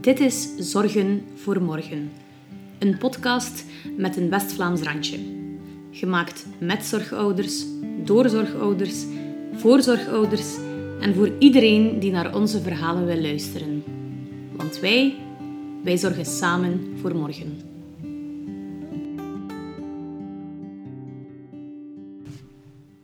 Dit is Zorgen voor Morgen. Een podcast met een West-Vlaams randje. Gemaakt met zorgouders, door zorgouders, voor zorgouders en voor iedereen die naar onze verhalen wil luisteren. Want wij, wij zorgen samen voor morgen.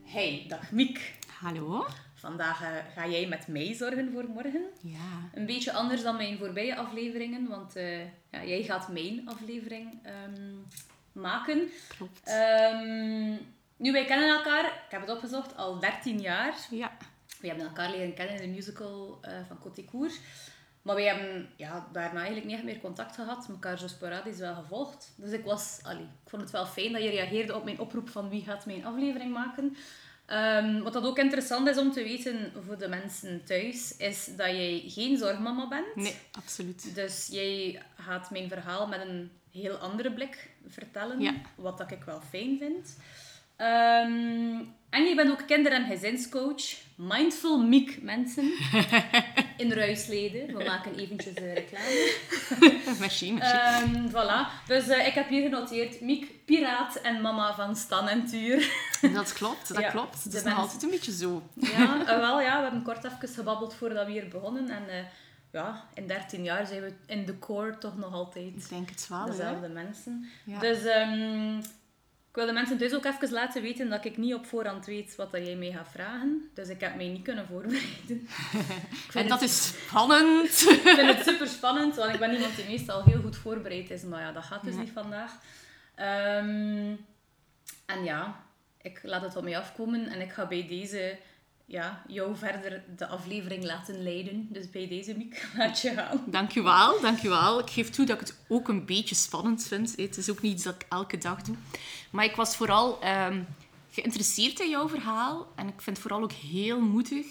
Hey, dag Miek. Hallo? Vandaag eh, ga jij met mij zorgen voor morgen. Ja. Een beetje anders dan mijn voorbije afleveringen, want eh, ja, jij gaat mijn aflevering ehm, maken. Klopt. Ehm, nu, wij kennen elkaar, ik heb het opgezocht, al 13 jaar. ja. We hebben elkaar leren kennen in de musical eh, van Côté Cour. Maar wij hebben ja, daarna eigenlijk niet echt meer contact gehad. elkaar zo sporadisch wel gevolgd. Dus ik, was, allee, ik vond het wel fijn dat je reageerde op mijn oproep van wie gaat mijn aflevering maken. Ehm, wat dat ook interessant is om te weten voor de mensen thuis, is dat jij geen zorgmama bent. Nee, absoluut. Dus jij gaat mijn verhaal met een heel andere blik vertellen, Ja. wat dat ik wel fijn vind. Ehm, en je bent ook kinder- en gezinscoach. Mindful Meek mensen in Ruisleden. We maken eventjes eh, reclame. merci, merci. Ehm, voilà. Dus eh, ik heb hier genoteerd Miek, piraat en mama van Stan en Tuur. dat klopt, dat ja, klopt. Het is nog altijd een beetje zo. Ja, eh, wel ja, we hebben kort even gebabbeld voordat we hier begonnen. En ja, in 13 jaar zijn we in de core toch nog altijd Ik denk het wel, hè. dezelfde mensen. Ja. Dus ehm, ik wil de mensen dus ook even laten weten dat ik niet op voorhand weet wat dat jij mij gaat vragen. Dus ik heb mij niet kunnen voorbereiden. En dat is spannend. Ik vind het super spannend, want ik ben iemand die meestal heel goed voorbereid is. Maar ja, dat gaat dus Ja. niet vandaag. Ehm, en ja, ik laat het op mij afkomen en ik ga bij deze ja, jou verder de aflevering laten leiden. Dus bij deze, Miek, laat je gaan. Dankjewel, dankjewel. Ik geef toe dat ik het ook een beetje spannend vind. Het is ook niet iets dat ik elke dag doe. Maar ik was vooral ehm, geïnteresseerd in jouw verhaal. En ik vind het vooral ook heel moedig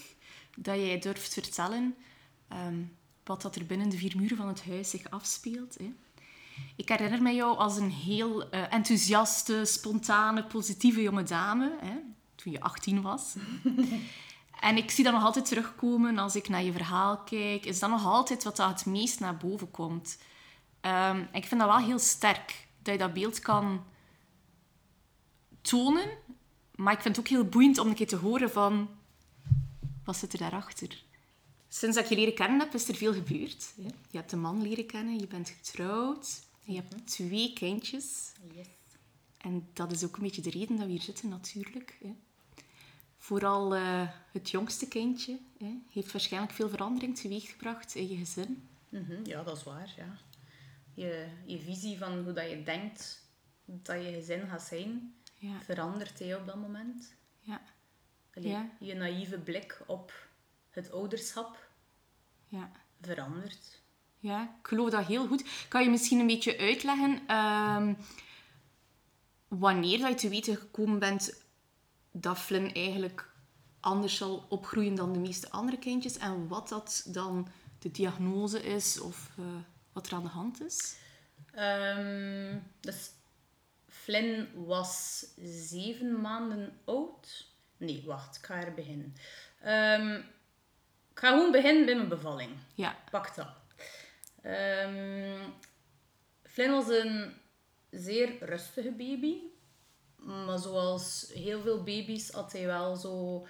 dat jij durft vertellen ehm, wat dat er binnen de vier muren van het huis zich afspeelt. Hè. Ik herinner me jou als een heel eh, enthousiaste, spontane, positieve jonge dame. Hè, toen je 18 was. En ik zie dat nog altijd terugkomen als ik naar je verhaal kijk. Is dat nog altijd wat dat het meest naar boven komt? Ehm, en ik vind dat wel heel sterk dat je dat beeld kan tonen. Maar ik vind het ook heel boeiend om een keer te horen van... Wat zit er daarachter? Sinds dat ik je leren kennen heb, is er veel gebeurd. hè. Je hebt een man leren kennen, je bent getrouwd. Je hebt twee kindjes. Yes. En dat is ook een beetje de reden dat we hier zitten, natuurlijk. Hè. Vooral eh, het jongste kindje hè, heeft waarschijnlijk veel verandering teweeggebracht in je gezin. Mhm, ja, dat is waar, ja. Je, je visie van hoe dat je denkt dat je gezin gaat zijn, Ja, verandert hij op dat moment. ja, Allee, Ja. Je naïeve blik op het ouderschap ja. verandert. Ja, ik geloof dat heel goed. Kan je misschien een beetje uitleggen ehm, wanneer dat je te weten gekomen bent dat Flynn eigenlijk anders zal opgroeien dan de meeste andere kindjes en wat dat dan de diagnose is of eh, wat er aan de hand is? Ehm, dus Flynn was zeven maanden oud. Nee, wacht, ik ga er beginnen. Ehm, ik ga gewoon beginnen bij mijn bevalling. Ja, Pak dat. Ehm, Flynn was een zeer rustige baby. Maar zoals heel veel baby's had hij wel zo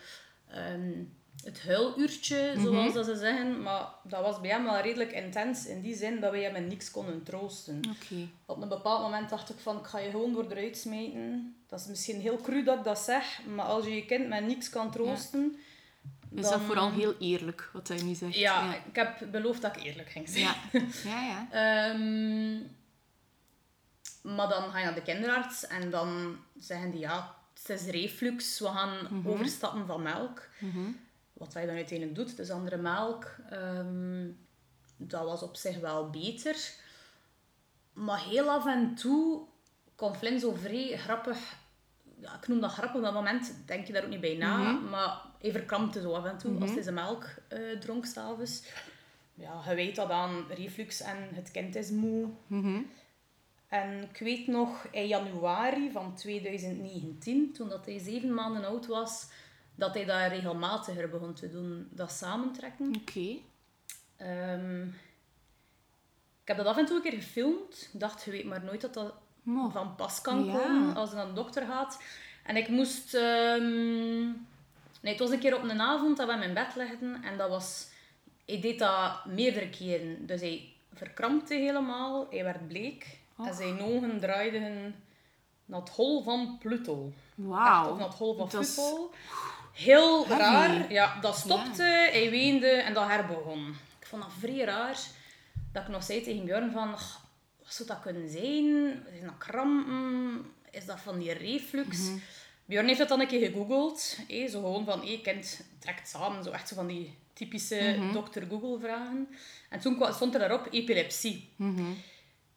ehm, het huiluurtje, zoals dat ze zeggen. Maar dat was bij hem wel redelijk intens in die zin dat wij hem in niks konden troosten. Op een bepaald moment dacht ik van, ik ga je gewoon door eruit smijten. Dat is misschien heel cru dat ik dat zeg, maar als je je kind met niks kan troosten... Is dan- dat vooral heel eerlijk wat hij nu zegt? Ja, ja. ik heb beloofd dat ik eerlijk ging zijn. Ja, ja. ja. Ehm, maar dan ga je naar de kinderarts en dan zeggen die ja, het is reflux, we gaan overstappen van melk. Wat hij dan uiteindelijk doet, dus andere melk. Ehm, dat was op zich wel beter. Maar heel af en toe kon Flynn zo vrij grappig... Ja, ik noem dat grappig, op dat moment denk je daar ook niet bij na. Maar hij verkrampte zo af en toe als hij zijn melk eh, dronk s'avonds. Ja, je weet dat aan reflux en het kind is moe. En ik weet nog, in januari van 2019, toen dat hij zeven maanden oud was, dat hij dat regelmatiger begon te doen, dat samentrekken. Oké. Ehm, ik heb dat af en toe een keer gefilmd. Ik dacht, je weet maar nooit dat dat Mo. van pas kan Ja. komen als je naar de dokter gaat. En ik moest... ehm, Nee, het was een keer op een avond dat we in mijn bed legden. En dat was... Hij deed dat meerdere keren. Dus hij verkrampte helemaal. Hij werd bleek. En zijn ogen draaiden naar het hol van Pluto. Wauw. Of naar het hol van is- Pluto. Heel raar. Ja, dat stopte. Hij weende en dat herbegon. Ik vond dat vrij raar. Dat ik nog zei tegen Björn van... "Ach, Wat zou dat kunnen zijn? Zijn dat krampen? Is dat van die reflux? Mhm. Björn heeft dat dan een keer gegoogeld. hé, zo gewoon van, hé, kind, trekt samen. Zo echt zo van die typische Mhm. dokter Google vragen. En toen stond er daarop epilepsie. Mhm.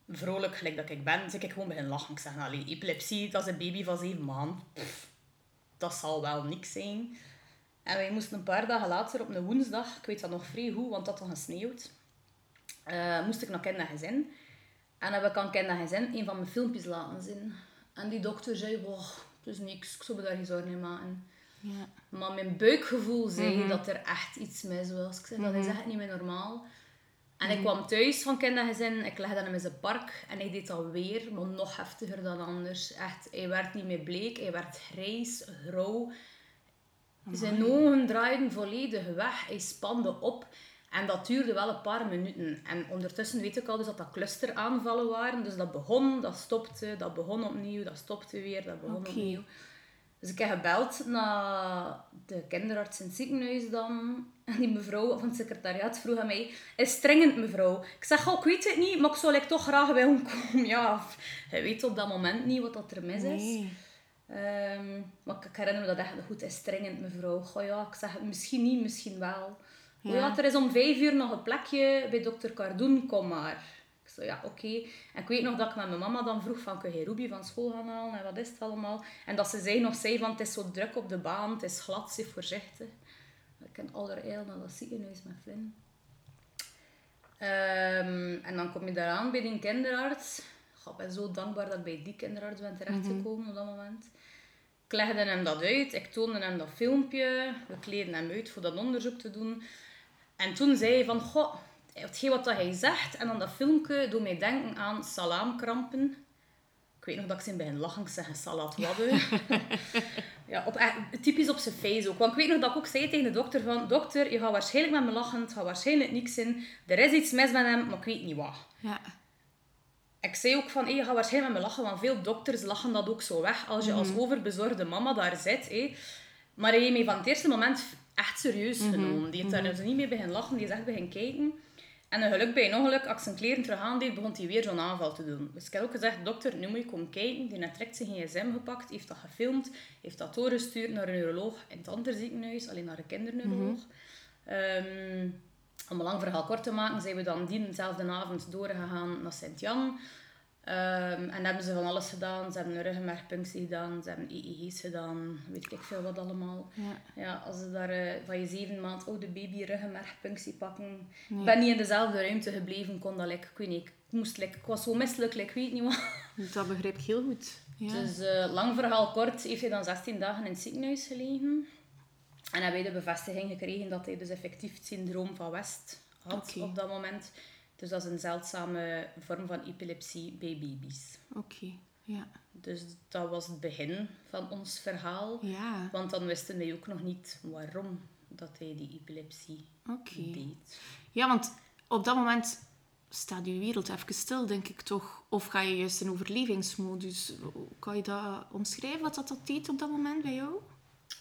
Vrolijk, gelijk dat ik ben, dus ik gewoon beginnen lachen. Ik zeg, allee, epilepsie, dat is een baby van zeven maanden. Pff, dat zal wel niks zijn. En wij moesten een paar dagen later op een woensdag, ik weet dat nog vrij goed, want dat had gesneeuwd, eh, moest ik naar kinderen En heb ik aan kinderen een van mijn filmpjes laten zien. En die dokter zei, wow, het is niks, ik zou me daar geen zorgen in maken. Ja. Maar mijn buikgevoel zei dat er echt iets mis was. Ik zei, dat Mhm. is echt niet meer normaal. En ik kwam thuis van kindergezin, ik legde hem in zijn park en hij deed dat weer, maar nog heftiger dan anders. Echt, hij werd niet meer bleek, hij werd grijs, grauw. Zijn ogen draaiden volledig weg, hij spande op. En dat duurde wel een paar minuten. En ondertussen weet ik al dus dat dat clusteraanvallen waren. Dus dat begon, dat stopte, dat begon opnieuw, dat stopte weer, dat begon opnieuw. Dus ik heb gebeld naar de kinderarts in het ziekenhuis dan. En die mevrouw van het secretariaat vroeg aan mij, is het dringend mevrouw? Ik zeg, oh, ik weet het niet, maar ik zou like, toch graag willen komen. Ja, je weet op dat moment niet wat dat er mis is. Nee. Ehm, maar ik herinner me dat echt goed. Is dringend, mevrouw. Goh ja, ik zeg misschien niet, misschien wel. Ja. Ja. ja, er is om vijf uur nog een plekje bij dokter Cardoen, kom maar. Ik zei, ja, oké. En ik weet nog dat ik met mijn mama dan vroeg van, kun je Ruby van school gaan halen? En wat is het allemaal? En dat ze zei nog zei van, het is zo druk op de baan, het is glad, zeg voorzichtig. Ik ken allerijl naar dat ziekenhuis met Flynn. Ehm, en dan kom je daaraan bij die kinderarts. Ik ben zo dankbaar dat ik bij die kinderarts ben terechtgekomen op dat moment. Ik legde hem dat uit, ik toonde hem dat filmpje, we kleden hem uit voor dat onderzoek te doen. En toen zei hij van, goh, hetgeen wat hij zegt en dan dat filmpje doet mij denken aan salaamkrampen. Ik weet nog dat ik zijn bij een lachen zeggen salat wadden. ja, op, eh, typisch op zijn face ook. Want ik weet nog dat ik ook zei tegen de dokter van, dokter, je gaat waarschijnlijk met me lachen, het gaat waarschijnlijk niks in. Er is iets mis met hem, maar ik weet niet wat. Ja. Ik zei ook van, je gaat waarschijnlijk met me lachen, want veel dokters lachen dat ook zo weg als je als overbezorgde mama daar zit. hé. Maar hij heeft mij van het eerste moment echt serieus genomen. Die heeft daar dus niet mee begin lachen, die is echt begin kijken. En een geluk bij een ongeluk, als ik zijn kleren terug aandeed, begon hij weer zo'n aanval te doen. Dus ik heb ook gezegd, dokter, nu moet je komen kijken. Die heeft direct zijn gsm gepakt, heeft dat gefilmd, heeft dat doorgestuurd naar een neuroloog in het andere ziekenhuis, alleen naar een kinderneuroloog. Ehm, om een lang verhaal kort te maken, zijn we dan diezelfde avond doorgegaan naar Sint-Jan. Ehm, en hebben ze van alles gedaan. Ze hebben een ruggenmergpunctie gedaan, ze hebben EEG's gedaan, weet ik veel wat allemaal. Ja. Ja, als ze daar eh, van je zeven maand oude baby ruggenmergpunctie pakken. Ik ben niet in dezelfde ruimte gebleven, kon dat like, ik weet niet, ik, moest, like, ik was zo misselijk, like, ik weet niet wat. Dat begrijp ik heel goed. Ja. Dus eh, lang verhaal kort, heeft hij dan 16 dagen in het ziekenhuis gelegen. En hebben wij de bevestiging gekregen dat hij dus effectief het syndroom van West had op dat moment. Dus dat is een zeldzame vorm van epilepsie bij baby's. Oké. Ja. Dus dat was het begin van ons verhaal. Ja. Want dan wisten wij ook nog niet waarom dat hij die epilepsie Oké. deed. Ja, want op dat moment staat je wereld even stil, denk ik toch. Of ga je juist in overlevingsmodus? Kan je dat omschrijven, wat dat, dat deed op dat moment bij jou?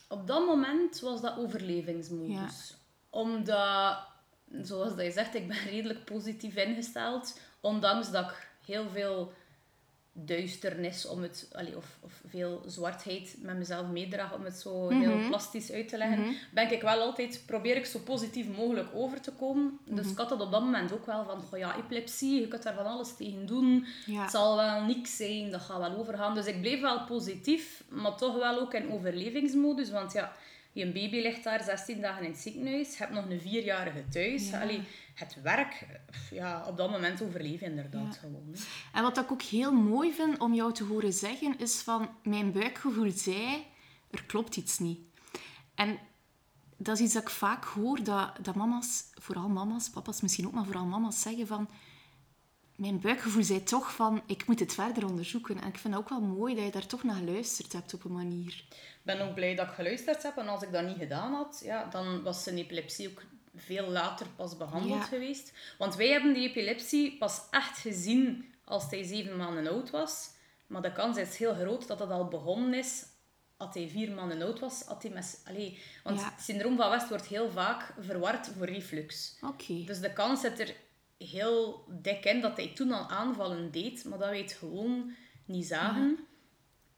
Op dat moment was dat overlevingsmodus. Omdat, zoals dat je zegt, ik ben redelijk positief ingesteld. Ondanks dat ik heel veel duisternis om het, allee, of, of veel zwartheid met mezelf meedraag om het zo heel plastisch uit te leggen, ben ik wel altijd, probeer ik zo positief mogelijk over te komen. Dus ik had dat op dat moment ook wel van, goh ja, epilepsie, je kunt daar van alles tegen doen. Ja. Het zal wel niks zijn, dat gaat wel overgaan. Dus ik bleef wel positief, maar toch wel ook in overlevingsmodus. Want ja, je baby ligt daar 16 dagen in het ziekenhuis. Je hebt nog een vierjarige thuis. Ja. Allee, het werk, ja, op dat moment overleef je inderdaad gewoon. hè. En wat ik ook heel mooi vind om jou te horen zeggen, is van mijn buikgevoel zei, er klopt iets niet. En dat is iets dat ik vaak hoor, dat, dat mama's, vooral mama's, papa's misschien ook, maar vooral mama's zeggen van... Mijn buikgevoel zei toch van, ik moet het verder onderzoeken. En ik vind het ook wel mooi dat je daar toch naar geluisterd hebt op een manier. Ik ben ook blij dat ik geluisterd heb. En als ik dat niet gedaan had, ja, dan was zijn epilepsie ook veel later pas behandeld Ja. geweest. Want wij hebben die epilepsie pas echt gezien als hij zeven maanden oud was. Maar de kans is heel groot dat dat al begonnen is als hij vier maanden oud was. Had hij mes... Allee, want Ja. het syndroom van West wordt heel vaak verward voor reflux. Oké. Dus de kans zit er heel dik in dat hij toen al aanvallen deed, maar dat wij het gewoon niet zagen.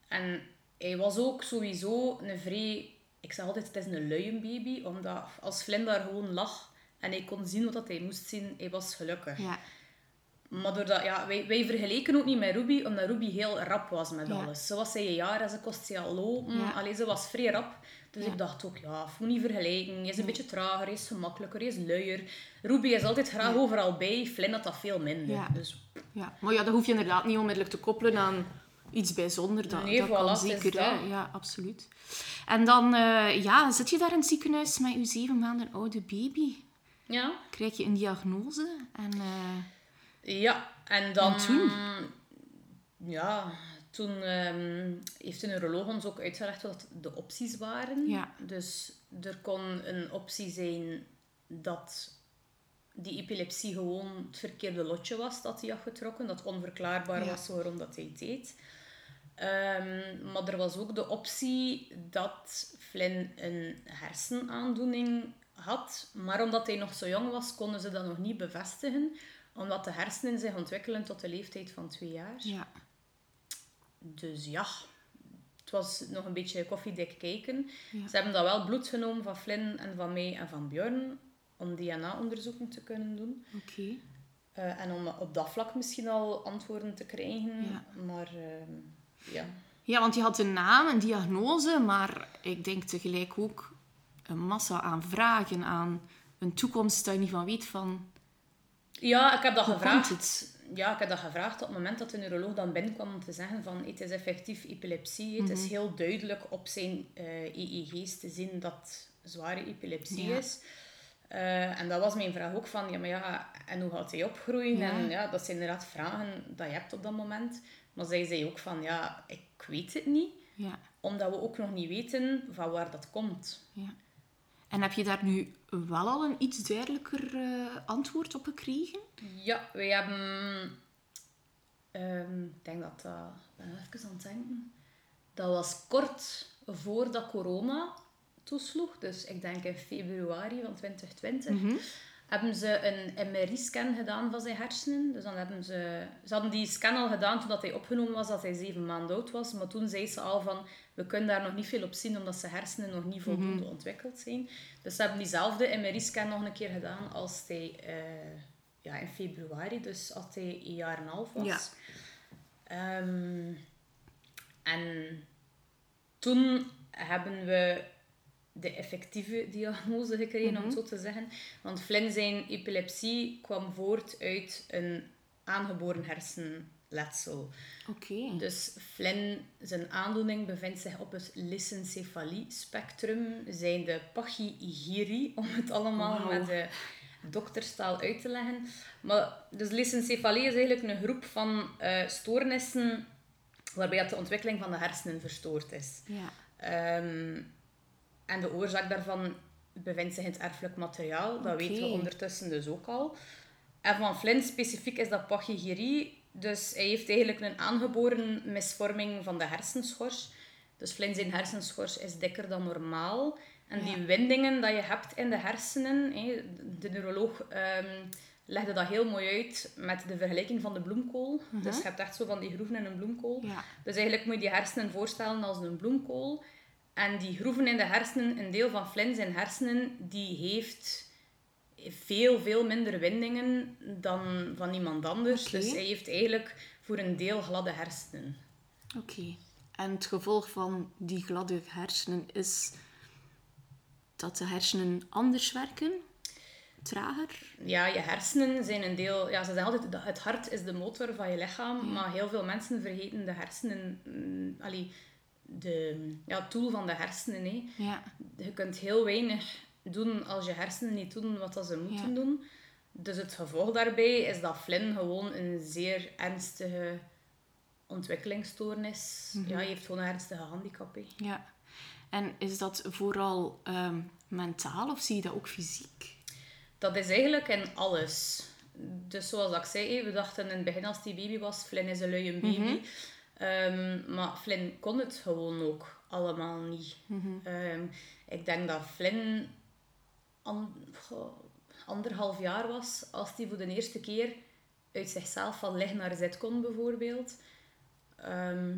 En hij was ook sowieso een vrij... Ik zeg altijd, het is een luienbaby, omdat als Flynn daar gewoon lag en hij kon zien wat hij moest zien, hij was gelukkig. Ja. Maar doordat, ja, wij, wij vergeleken ook niet met Ruby, omdat Ruby heel rap was met Ja. alles. Ze was zij een jaar en ze kost ze al lopen. Ja. Allee, ze was vrij rap. Dus Ja. ik dacht ook, ja, moet niet vergelijken. Hij is een beetje trager, hij is gemakkelijker, hij is luier. Ruby is altijd graag overal bij. Flynn had dat veel minder. Dus Ja, maar ja, dat hoef je inderdaad niet onmiddellijk te koppelen aan iets bijzonders. Dat, Nee, dat voilà, kan zeker. hè. Ja, absoluut. En dan eh, ja, zit je daar in het ziekenhuis met je zeven maanden oude baby. ja. Krijg je een diagnose. En eh, Ja, en dan... En toen? Ja, toen ehm, heeft de neuroloog ons ook uitgelegd wat de opties waren. Ja. Dus er kon een optie zijn dat die epilepsie gewoon het verkeerde lotje was dat hij had getrokken. Dat onverklaarbaar Ja. was waarom dat hij het deed. Ehm, maar er was ook de optie dat Flynn een hersenaandoening had. Maar omdat hij nog zo jong was, konden ze dat nog niet bevestigen. Omdat de hersenen zich ontwikkelen tot de leeftijd van twee jaar. ja. Dus ja, het was nog een beetje koffiedik kijken. Ja. Ze hebben dan wel bloed genomen van Flynn en van mij en van Björn. Om DNA-onderzoeken te kunnen doen. Oké. Eh, en om op dat vlak misschien al antwoorden te krijgen. Ja. Maar ehm, ja. Ja, want je had een naam, een diagnose, maar ik denk tegelijk ook een massa aan vragen, aan een toekomst dat je niet van weet van... Ja, ik heb dat gevraagd. Ja, ik heb dat gevraagd op het moment dat de neuroloog dan binnenkwam om te zeggen van het is effectief epilepsie. Het Mhm. is heel duidelijk op zijn eh EEG's te zien dat zware epilepsie Ja. is. Eh, en dat was mijn vraag ook van, ja, maar ja, en hoe gaat hij opgroeien? Ja. En ja, dat zijn inderdaad vragen dat je hebt op dat moment. Maar zij zei ook van, ja, ik weet het niet. Ja, Omdat we ook nog niet weten van waar dat komt. ja. En heb je daar nu wel al een iets duidelijker eh, antwoord op gekregen? Ja, wij hebben... ehm, ik denk dat dat... Ik ben even aan het denken. Dat was kort voordat corona toesloeg. Dus ik denk in februari van 2020. Hebben ze een MRI-scan gedaan van zijn hersenen. Dus dan hebben ze... Ze hadden die scan al gedaan toen dat hij opgenomen was, dat hij zeven maanden oud was. Maar toen zei ze al van... We kunnen daar nog niet veel op zien, omdat zijn hersenen nog niet voldoende ontwikkeld zijn. Dus ze hebben diezelfde MRI-scan nog een keer gedaan als hij... eh, ja, in februari, dus als hij een jaar en een half was. Ja. Ehm, en toen hebben we de effectieve diagnose gekregen, om het zo te zeggen. Want Flynn zijn epilepsie kwam voort uit een aangeboren hersenletsel. Oké. Dus Flynn, zijn aandoening bevindt zich op het lissencefalie-spectrum, zijn de pachygyri, om het allemaal met de dokterstaal uit te leggen. Maar, dus lissencefalie is eigenlijk een groep van eh, stoornissen waarbij dat de ontwikkeling van de hersenen verstoord is. Ja. Ehm, en de oorzaak daarvan bevindt zich in het erfelijk materiaal. Dat weten we ondertussen dus ook al. En van Flynn specifiek is dat pachygyrie. Dus hij heeft eigenlijk een aangeboren misvorming van de hersenschors. Dus Flynn zijn hersenschors is dikker dan normaal. En die windingen dat je hebt in de hersenen, de neuroloog ehm, legde dat heel mooi uit met de vergelijking van de bloemkool. Dus je hebt echt zo van die groeven in een bloemkool. Ja. Dus eigenlijk moet je die hersenen voorstellen als een bloemkool. En die groeven in de hersenen, een deel van Flynn zijn hersenen, die heeft veel, veel minder windingen dan van iemand anders. Dus hij heeft eigenlijk voor een deel gladde hersenen. Oké. En het gevolg van die gladde hersenen is dat de hersenen anders werken? Trager? Ja, je hersenen zijn een deel... Ja, ze zeggen altijd, het hart is de motor van je lichaam. Maar heel veel mensen vergeten de hersenen... mm, allee, de ja, tool van de hersenen. Hè. Ja. Je kunt heel weinig doen als je hersenen niet doen wat dat ze moeten Ja. doen. Dus het gevolg daarbij is dat Flynn gewoon een zeer ernstige ontwikkelingsstoornis. Mhm. Ja, hij heeft gewoon een ernstige handicap. hè. ja. En is dat vooral ehm, mentaal of zie je dat ook fysiek? Dat is eigenlijk in alles. Dus zoals ik zei, we dachten in het begin als die baby was, Flynn is een luie baby. Mhm. Ehm, maar Flynn kon het gewoon ook allemaal niet. Mhm. Ehm, ik denk dat Flynn an- anderhalf jaar was als hij voor de eerste keer uit zichzelf van liggen naar zit kon, bijvoorbeeld. Ehm,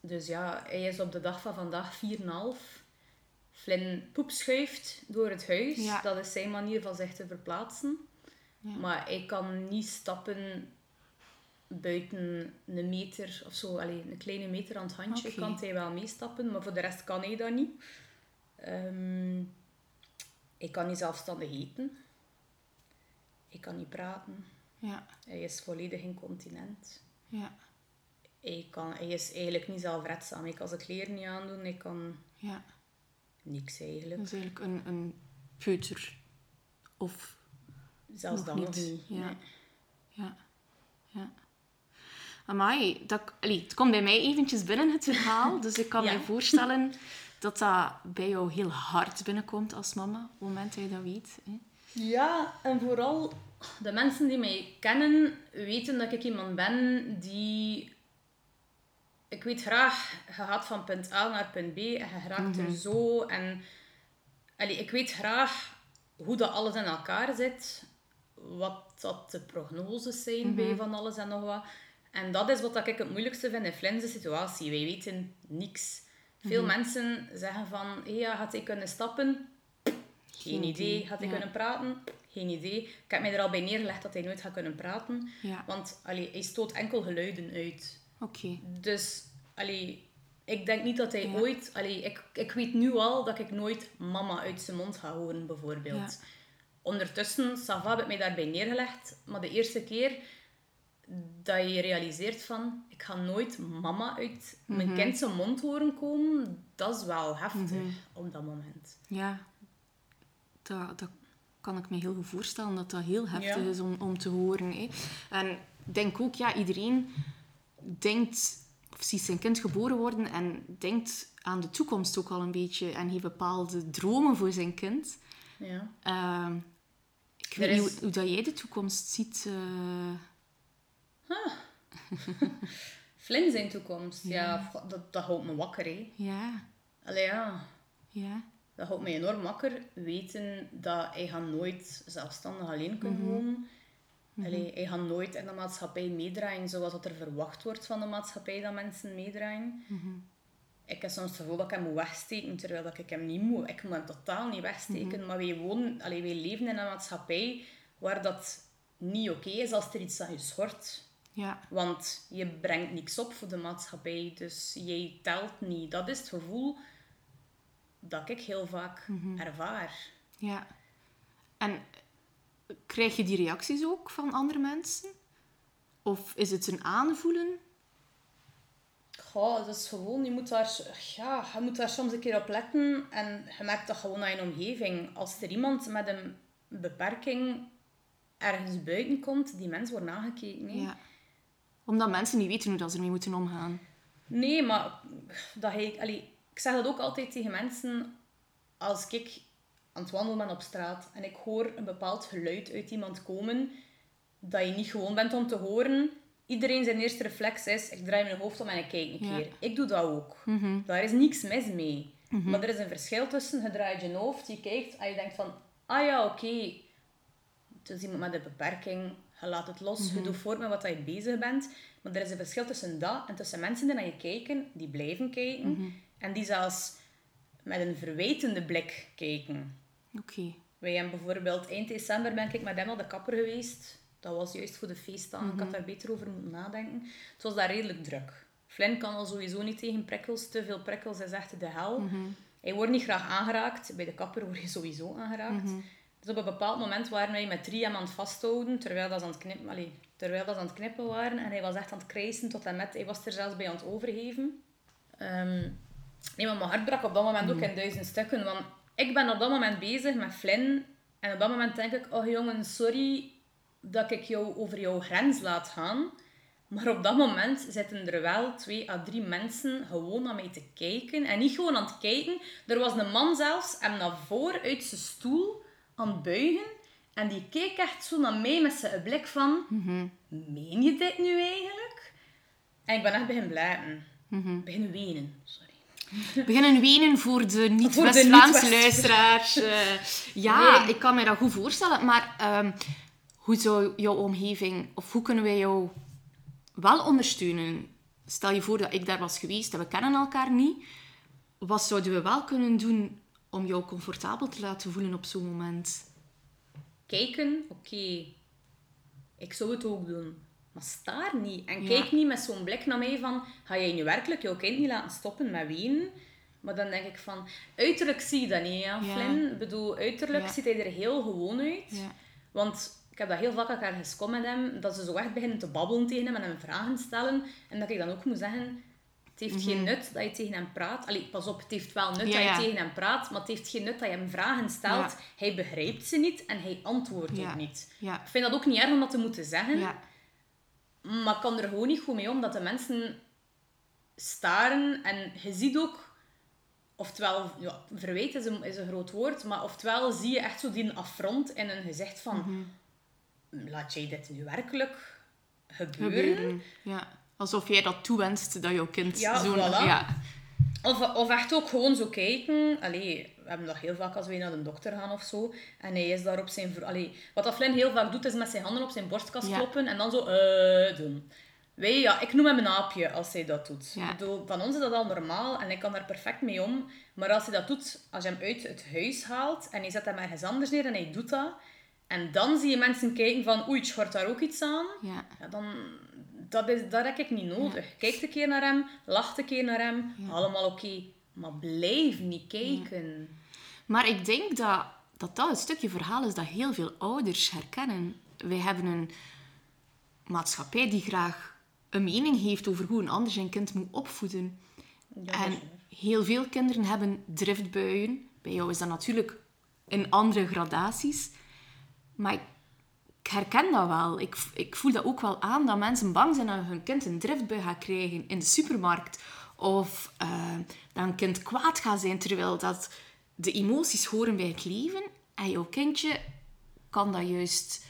dus ja, hij is op de dag van vandaag 4,5. Flynn poepschuift door het huis. Ja. Dat is zijn manier van zich te verplaatsen. Ja. Maar hij kan niet stappen buiten een meter of zo. Allee, een kleine meter aan het handje kan hij wel meestappen, maar voor de rest kan hij dat niet. Ehm hij kan niet zelfstandig eten. Hij kan niet praten. Ja, Hij is volledig incontinent. ja, Hij, kan, hij is eigenlijk niet zelfredzaam. Hij kan zijn kleren niet aandoen. Hij kan ja. niks eigenlijk. Dat is eigenlijk een, een peuter. Of, Zelfs nog dan nog niet. niet. Ja. Nee. ja, ja. Amai, dat, allee, het komt bij mij eventjes binnen, het verhaal. Dus ik kan Ja. me voorstellen dat dat bij jou heel hard binnenkomt als mama. Op het moment dat je dat weet. Hè. Ja, en vooral de mensen die mij kennen weten dat ik iemand ben die... Ik weet graag, je gaat van punt A naar punt B en je raakt er zo. En allee, ik weet graag hoe dat alles in elkaar zit. Wat dat de prognoses zijn bij van alles en nog wat. En dat is wat ik het moeilijkste vind in Flynn's situatie. Wij weten niks. Veel mensen zeggen van, hey, ja, gaat hij kunnen stappen? Geen idee. Gaat hij ja. kunnen praten? Geen idee. Ik heb mij er al bij neergelegd dat hij nooit gaat kunnen praten. Ja. Want allee, hij stoot enkel geluiden uit. Oké. Dus allee, ik denk niet dat hij Ja. ooit... Allee, ik, ik weet nu al dat ik nooit mama uit zijn mond ga horen, bijvoorbeeld. Ondertussen, Sava heb ik mij daarbij neergelegd. Maar de eerste keer dat je realiseert van... Ik ga nooit mama uit Mhm. mijn kind zijn mond horen komen. Dat is wel heftig op dat moment. Ja, dat, dat kan ik me heel goed voorstellen dat dat heel heftig Ja. is om, om te horen. Hè. En ik denk ook, ja, iedereen denkt, of ziet zijn kind geboren worden en denkt aan de toekomst ook al een beetje en heeft bepaalde dromen voor zijn kind. Ja. Ehm, ik weet niet hoe, hoe dat jij de toekomst ziet. Eh. Flynn zijn toekomst. Ja, dat, dat houdt me wakker, hè. ja, Allee, ja. ja, Dat houdt me enorm wakker. Weten dat hij gaat nooit zelfstandig alleen kunnen wonen. Allee, hij gaat nooit in de maatschappij meedraaien zoals dat er verwacht wordt van de maatschappij dat mensen meedraaien. Ik heb soms het gevoel dat ik hem moet wegsteken, terwijl dat ik hem niet moet. Ik moet hem totaal niet wegsteken. Maar wij, wonen, allee, wij leven in een maatschappij waar dat niet oké is als er iets aan je schort. Ja, Want je brengt niks op voor de maatschappij, dus jij telt niet. Dat is het gevoel dat ik heel vaak ervaar. ja. En krijg je die reacties ook van andere mensen? Of is het een aanvoelen? Goh, dat is gewoon, je moet, daar, ja, je moet daar soms een keer op letten. En je merkt dat gewoon aan je omgeving. Als er iemand met een beperking ergens buiten komt, die mens wordt nagekeken. Ja. Omdat mensen niet weten hoe dat ze ermee moeten omgaan. Nee, maar dat ik, allee, ik zeg dat ook altijd tegen mensen als ik aan het wandelen ben op straat en ik hoor een bepaald geluid uit iemand komen dat je niet gewoon bent om te horen. Iedereen zijn eerste reflex is, ik draai mijn hoofd om en ik kijk een Ja. keer. Ik doe dat ook. Daar is niks mis mee. Maar er is een verschil tussen, je draait je hoofd, je kijkt en je denkt van, ah ja, oké, het is iemand met een beperking, je laat het los, je doet voort met wat je bezig bent. Maar er is een verschil tussen dat en tussen mensen die naar je kijken, die blijven kijken, en die zelfs met een verwijtende blik kijken. Oké. Wij hebben bijvoorbeeld eind december ben ik met hem naar de kapper geweest. Dat was juist voor de feestdagen. Ik had daar beter over moeten nadenken. Het was daar redelijk druk. Flynn kan al sowieso niet tegen prikkels. Te veel prikkels is echt de hel. Hij wordt niet graag aangeraakt. Bij de kapper word je sowieso aangeraakt. Dus op een bepaald moment waren wij met drie hem aan het vasthouden, terwijl dat ze aan het knippen, terwijl dat ze aan het knippen waren. En hij was echt aan het krijsen tot en met, hij was er zelfs bij aan het overgeven. Nee, maar mijn hart brak op dat moment ook in duizend stukken. Want ik ben op dat moment bezig met Flynn. En op dat moment denk ik, oh jongen, sorry dat ik jou over jouw grens laat gaan. Maar op dat moment zitten er wel twee à drie mensen gewoon naar mij te kijken. En niet gewoon aan het kijken. Er was een man zelfs hem naar voren uit zijn stoel aan het buigen. En die keek echt zo naar mij met zijn blik van... Meen je dit nu eigenlijk? En ik ben echt beginnen blijven. Beginnen wenen, sorry. beginnen wenen voor de niet-West-Vlaamse niet-West- luisteraars. Eh, ja, Nee. ik kan me dat goed voorstellen. Maar ehm, hoe zou jouw omgeving, of hoe kunnen wij jou wel ondersteunen? Stel je voor dat ik daar was geweest en we kennen elkaar niet. Wat zouden we wel kunnen doen om jou comfortabel te laten voelen op zo'n moment? Kijken, oké. Ik zou het ook doen. Maar staar niet. En Ja. kijk niet met zo'n blik naar mij van... Ga jij nu werkelijk jouw kind niet laten stoppen met wenen? Maar dan denk ik van... Uiterlijk zie je dat niet, ja. Flynn. Ik bedoel, uiterlijk ziet hij er heel gewoon uit. Want ik heb dat heel vaak elkaar geskom met hem. Dat ze zo echt beginnen te babbelen tegen hem en hem vragen stellen. En dat ik dan ook moet zeggen... Het heeft geen nut dat je tegen hem praat. Allee, pas op, het heeft wel nut Mhm. Ja, dat je ja. tegen hem praat. Maar het heeft geen nut dat je hem vragen stelt. Ja. Hij begrijpt ze niet en hij antwoordt ook niet. Ik vind dat ook niet erg om dat te moeten zeggen. Ja. Maar ik kan er gewoon niet goed mee om dat de mensen staren. En je ziet ook, oftewel, ja, verwijt is een, is een groot woord, maar oftewel zie je echt zo die affront in hun gezicht van, Mhm. laat jij dit nu werkelijk gebeuren? Gebeuren. Ja. Alsof jij dat toewenst dat jouw kind Ja, zo'n... voilà. Ja. Of, of echt ook gewoon zo kijken. Allee, we hebben dat heel vaak als we naar de dokter gaan of zo. En hij is daar op zijn... Allee, wat dat Flynn heel vaak doet, is met zijn handen op zijn borstkas Ja. kloppen en dan zo eh doen. Wij, ja, ik noem hem een aapje als hij dat doet. Ja. Ik bedoel, van ons is dat al normaal en ik kan daar perfect mee om. Maar als hij dat doet, als je hem uit het huis haalt en hij zet hem ergens anders neer en hij doet dat, en dan zie je mensen kijken van, oei, het schort daar ook iets aan. Ja. Ja, dan, dat, is, dat heb ik niet nodig. Kijk een keer naar hem, lach een keer naar hem, allemaal oké. Maar blijf niet kijken. Maar ik denk dat, dat dat een stukje verhaal is dat heel veel ouders herkennen. Wij hebben een maatschappij die graag een mening heeft over hoe een ander zijn kind moet opvoeden. En heel veel kinderen hebben driftbuien. Bij jou is dat natuurlijk in andere gradaties. Maar ik, ik herken dat wel. Ik, ik voel dat ook wel aan, dat mensen bang zijn dat hun kind een driftbui gaat krijgen in de supermarkt. Of eh, dat een kind kwaad gaat zijn, terwijl dat de emoties horen bij het leven. En jouw kindje kan dat juist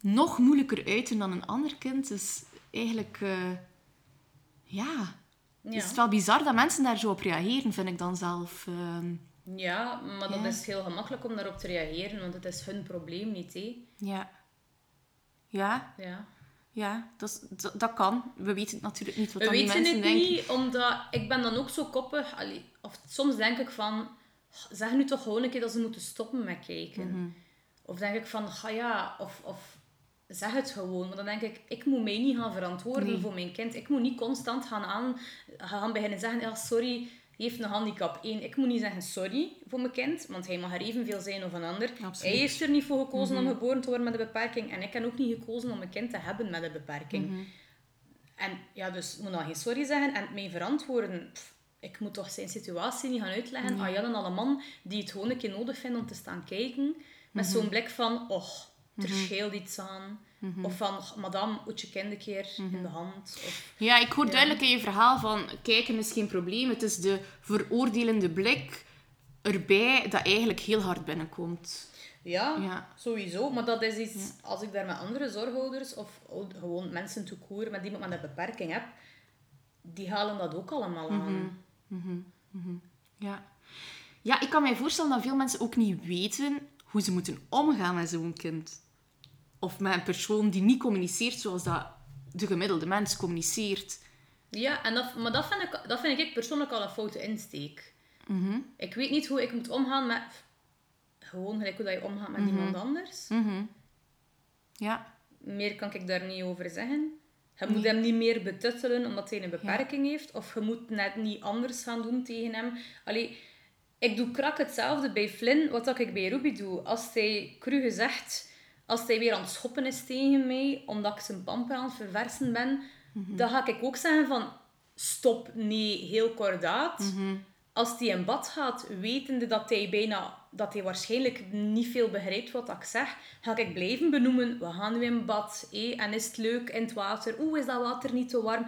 nog moeilijker uiten dan een ander kind. Dus eigenlijk, eh, ja... Ja. Is het wel bizar dat mensen daar zo op reageren, vind ik dan zelf. ehm, ja, maar dat Ja. is heel gemakkelijk om daarop te reageren, want het is hun probleem niet, ja. Ja, Ja. ja dat, dat, dat kan. We weten natuurlijk niet wat We dan die weten mensen het denken. niet, omdat ik ben dan ook zo koppig. Allee, of soms denk ik van, zeg nu toch gewoon een keer dat ze moeten stoppen met kijken. Mhm. Of denk ik van, ga ja, of, of zeg het gewoon. Maar dan denk ik, ik moet mij niet gaan verantwoorden Nee. voor mijn kind. Ik moet niet constant gaan, aan, gaan beginnen zeggen, ja, sorry, heeft een handicap. Eén, ik moet niet zeggen sorry voor mijn kind, want hij mag er evenveel zijn of een ander. Absoluut. Hij heeft er niet voor gekozen Mhm. om geboren te worden met een beperking. En ik heb ook niet gekozen om een kind te hebben met een beperking. Mhm. En ja, dus ik moet dan geen sorry zeggen en mee verantwoorden. Pff, ik moet toch zijn situatie niet gaan uitleggen aan Jan en alle man die het gewoon een keer nodig vinden om te staan kijken. Met zo'n blik van, och, er scheelt iets aan. Of van, "Och, madame, moet je kind een keer in de hand. Of, Ja, ik hoor duidelijk in je verhaal van kijken is geen probleem. Het is de veroordelende blik erbij dat eigenlijk heel hard binnenkomt. ja, Ja. sowieso. Maar dat is iets, als ik daar met andere zorghouders of gewoon mensen te koeren met iemand met een beperking heb, die halen dat ook allemaal aan. Ja. ja, ik kan mij voorstellen dat veel mensen ook niet weten hoe ze moeten omgaan met zo'n kind. Of met een persoon die niet communiceert zoals dat de gemiddelde mens communiceert. Ja, en dat, maar dat vind, ik, dat vind ik persoonlijk al een foute insteek. Mhm. Ik weet niet hoe ik moet omgaan met... Gewoon gelijk hoe dat je omgaat met iemand anders. Mhm. Ja, Meer kan ik daar niet over zeggen. Je moet hem niet meer betuttelen omdat hij een beperking heeft. Of je moet net niet anders gaan doen tegen hem. Allee, ik doe krak hetzelfde bij Flynn wat ik bij Ruby doe. Als hij, cru gezegd, als hij weer aan het schoppen is tegen mij, omdat ik zijn pamper aan het verversen ben, dan ga ik ook zeggen van... stop, nee, heel kordaat. Mhm. Als hij in bad gaat, wetende dat hij bijna, dat hij waarschijnlijk niet veel begrijpt wat ik zeg, ga ik blijven benoemen, we gaan nu in bad, hé, en is het leuk in het water, oeh, is dat water niet te warm?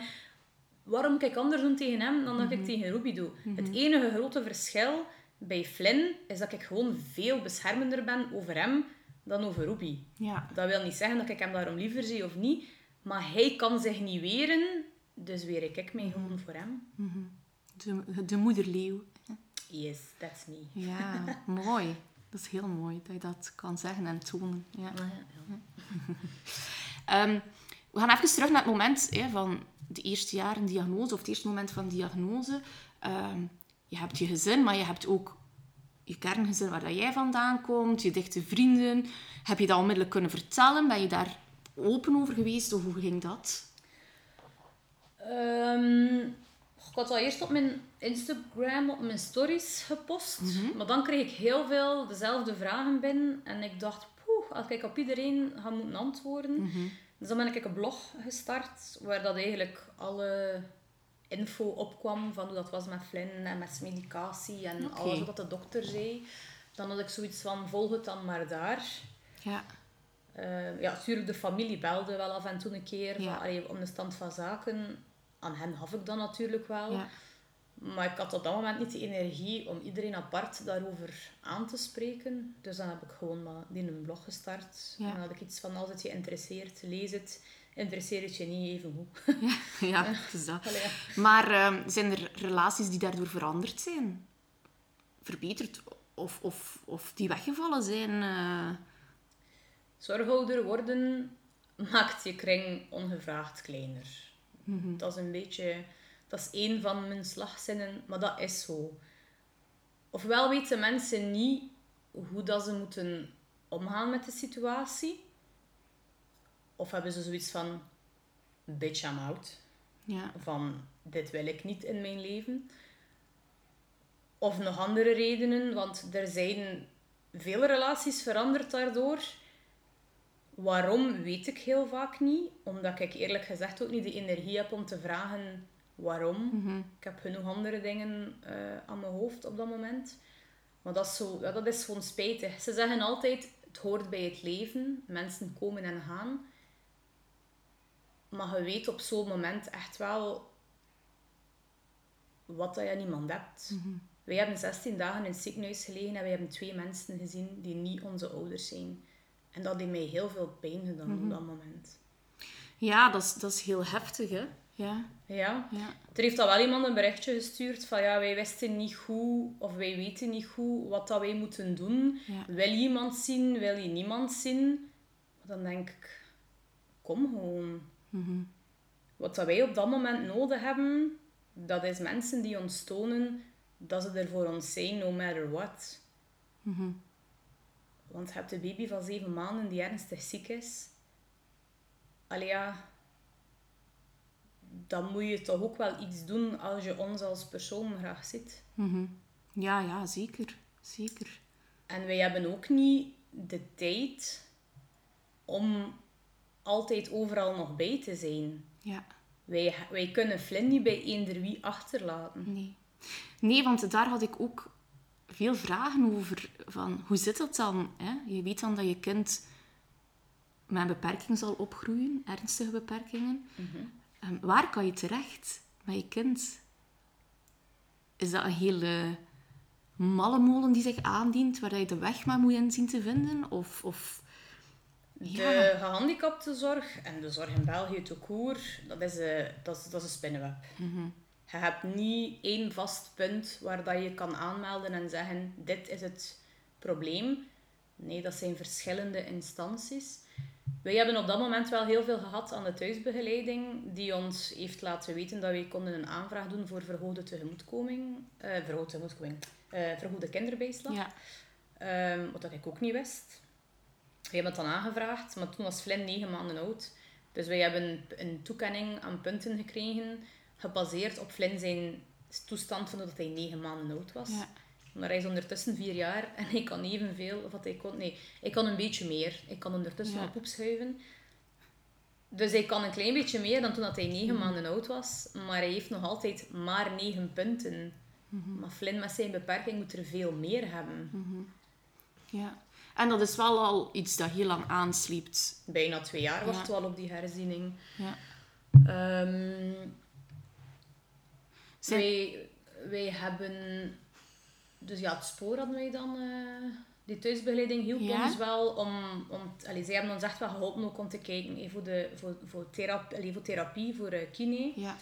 Waarom moet ik anders doen tegen hem dan dat ik tegen Ruby doe? Het enige grote verschil bij Flynn is dat ik gewoon veel beschermender ben over hem dan over Ruby. Ja. Dat wil niet zeggen dat ik hem daarom liever zie of niet, maar hij kan zich niet weren, dus weer ik mij gewoon voor hem. De, de moederleeuw. Yes, that's me. Ja, mooi. Dat is heel mooi dat je dat kan zeggen en tonen. Ja. Ah, ja, ja. Ehm, we gaan even terug naar het moment hè, van de eerste jaren diagnose, of het eerste moment van diagnose. Ehm, je hebt je gezin, maar je hebt ook je kerngezin waar dat jij vandaan komt, je dichte vrienden. Heb je dat onmiddellijk kunnen vertellen? Ben je daar open over geweest, of hoe ging dat? Ehm, ik had dat eerst op mijn Instagram, op mijn stories gepost. Maar dan kreeg ik heel veel dezelfde vragen binnen. En ik dacht, poeh, als ik op iedereen ga moeten antwoorden. Dus dan ben ik een blog gestart, waar dat eigenlijk alle info opkwam van hoe dat was met Flynn en met zijn medicatie en alles wat de dokter zei. Dan had ik zoiets van, volg het dan maar daar. Ja. Eh, ja, natuurlijk, de familie belde wel af en toe een keer Ja. van, allee, om de stand van zaken. Aan hen gaf ik dat natuurlijk wel. Ja. Maar ik had op dat moment niet de energie om iedereen apart daarover aan te spreken. Dus dan heb ik gewoon maar een blog gestart. Ja. En dan had ik iets van, als het je interesseert, lees het. Interesseert het je niet, even hoe. Ja, het is dat. Allee, ja. Maar ehm, zijn er relaties die daardoor veranderd zijn? Verbeterd? Of, of, of die weggevallen zijn? eh? Zorghouder worden maakt je kring ongevraagd kleiner. Dat is een beetje... Dat is één van mijn slagzinnen, maar dat is zo. Ofwel weten mensen niet hoe dat ze moeten omgaan met de situatie. Of hebben ze zoiets van... Bitch, I'm out. Ja. Van, dit wil ik niet in mijn leven. Of nog andere redenen, want er zijn veel relaties veranderd daardoor. Waarom, weet ik heel vaak niet. Omdat ik eerlijk gezegd ook niet de energie heb om te vragen waarom. Ik heb genoeg andere dingen eh, aan mijn hoofd op dat moment. Maar dat is, zo, ja, dat is gewoon spijtig. Ze zeggen altijd, het hoort bij het leven. Mensen komen en gaan. Maar je weet op zo'n moment echt wel wat dat je aan iemand hebt. Wij hebben 16 dagen in het ziekenhuis gelegen en wij hebben twee mensen gezien die niet onze ouders zijn. En dat heeft mij heel veel pijn gedaan op dat moment. Ja, dat is, dat is heel heftig, hè? Ja. Ja. Ja. Er heeft al wel iemand een berichtje gestuurd van ja, wij wisten niet goed of wij weten niet goed wat dat wij moeten doen. Ja. Wil je iemand zien, wil je niemand zien? Maar dan denk ik, kom gewoon. Wat dat wij op dat moment nodig hebben, dat is mensen die ons tonen dat ze er voor ons zijn, no matter what. Want je hebt een baby van zeven maanden die ernstig ziek is. Allee ja, dan moet je toch ook wel iets doen als je ons als persoon graag ziet. Ja, ja, zeker. Zeker. En wij hebben ook niet de tijd om altijd overal nog bij te zijn. Ja. Wij, wij kunnen Flynn niet bij eender wie achterlaten. Nee. Nee, want daar had ik ook veel vragen over. Van, hoe zit dat dan? Hè? Je weet dan dat je kind met een beperking zal opgroeien, ernstige beperkingen. Ehm, waar kan je terecht met je kind? Is dat een hele malle molen die zich aandient, waar je de weg maar moet in zien te vinden? Of, of... De gehandicaptenzorg en de zorg in België tout court, dat is, een, dat is, dat is een spinnenweb. Je hebt niet één vast punt waar dat je kan aanmelden en zeggen, dit is het probleem. Nee, dat zijn verschillende instanties. Wij hebben op dat moment wel heel veel gehad aan de thuisbegeleiding, die ons heeft laten weten dat wij konden een aanvraag doen voor verhoogde tegemoetkoming. eh verhoogde tegemoetkoming. eh, verhoogde kinderbijslag. Ja. Ehm, wat dat ik ook niet wist. We hebben het dan aangevraagd, maar toen was Flynn negen maanden oud. Dus wij hebben een toekenning aan punten gekregen, gebaseerd op Flynn zijn toestand van dat hij negen maanden oud was. Ja. Maar hij is ondertussen vier jaar en hij kan evenveel, of wat hij kon, nee, ik kan een beetje meer. Ik kan ondertussen Ja. op poep schuiven. Dus hij kan een klein beetje meer dan toen dat hij negen maanden oud was. Maar hij heeft nog altijd maar negen punten. Maar Flynn met zijn beperking moet er veel meer hebben. Ja. En dat is wel al iets dat heel lang aansliept. Bijna twee jaar Ja. wachten we al op die herziening. Ja. Ehm, Zijn- wij, wij hebben... Dus ja, het spoor hadden wij dan... eh, die thuisbegeleiding hielp Ja. ons wel om... om allee, zij hebben ons echt wel geholpen ook om te kijken eh, voor, de, voor, voor, therapie, allee, voor therapie, voor eh, kine. Ja.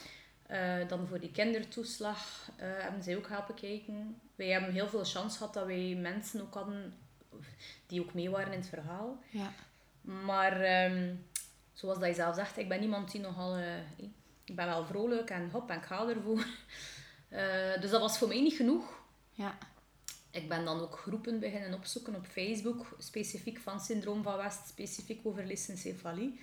Eh, dan voor die kindertoeslag hebben zij ook helpen kijken. Wij hebben heel veel chance gehad dat wij mensen ook hadden die ook mee waren in het verhaal. Ja. Maar ehm, zoals dat je zelf zegt, ik ben iemand die nogal... eh, ik ben wel vrolijk en hop, en ik ga ervoor. Eh, dus dat was voor mij niet genoeg. Ja. Ik ben dan ook groepen beginnen opzoeken op Facebook, specifiek van Syndroom van West, specifiek over lysencefalie.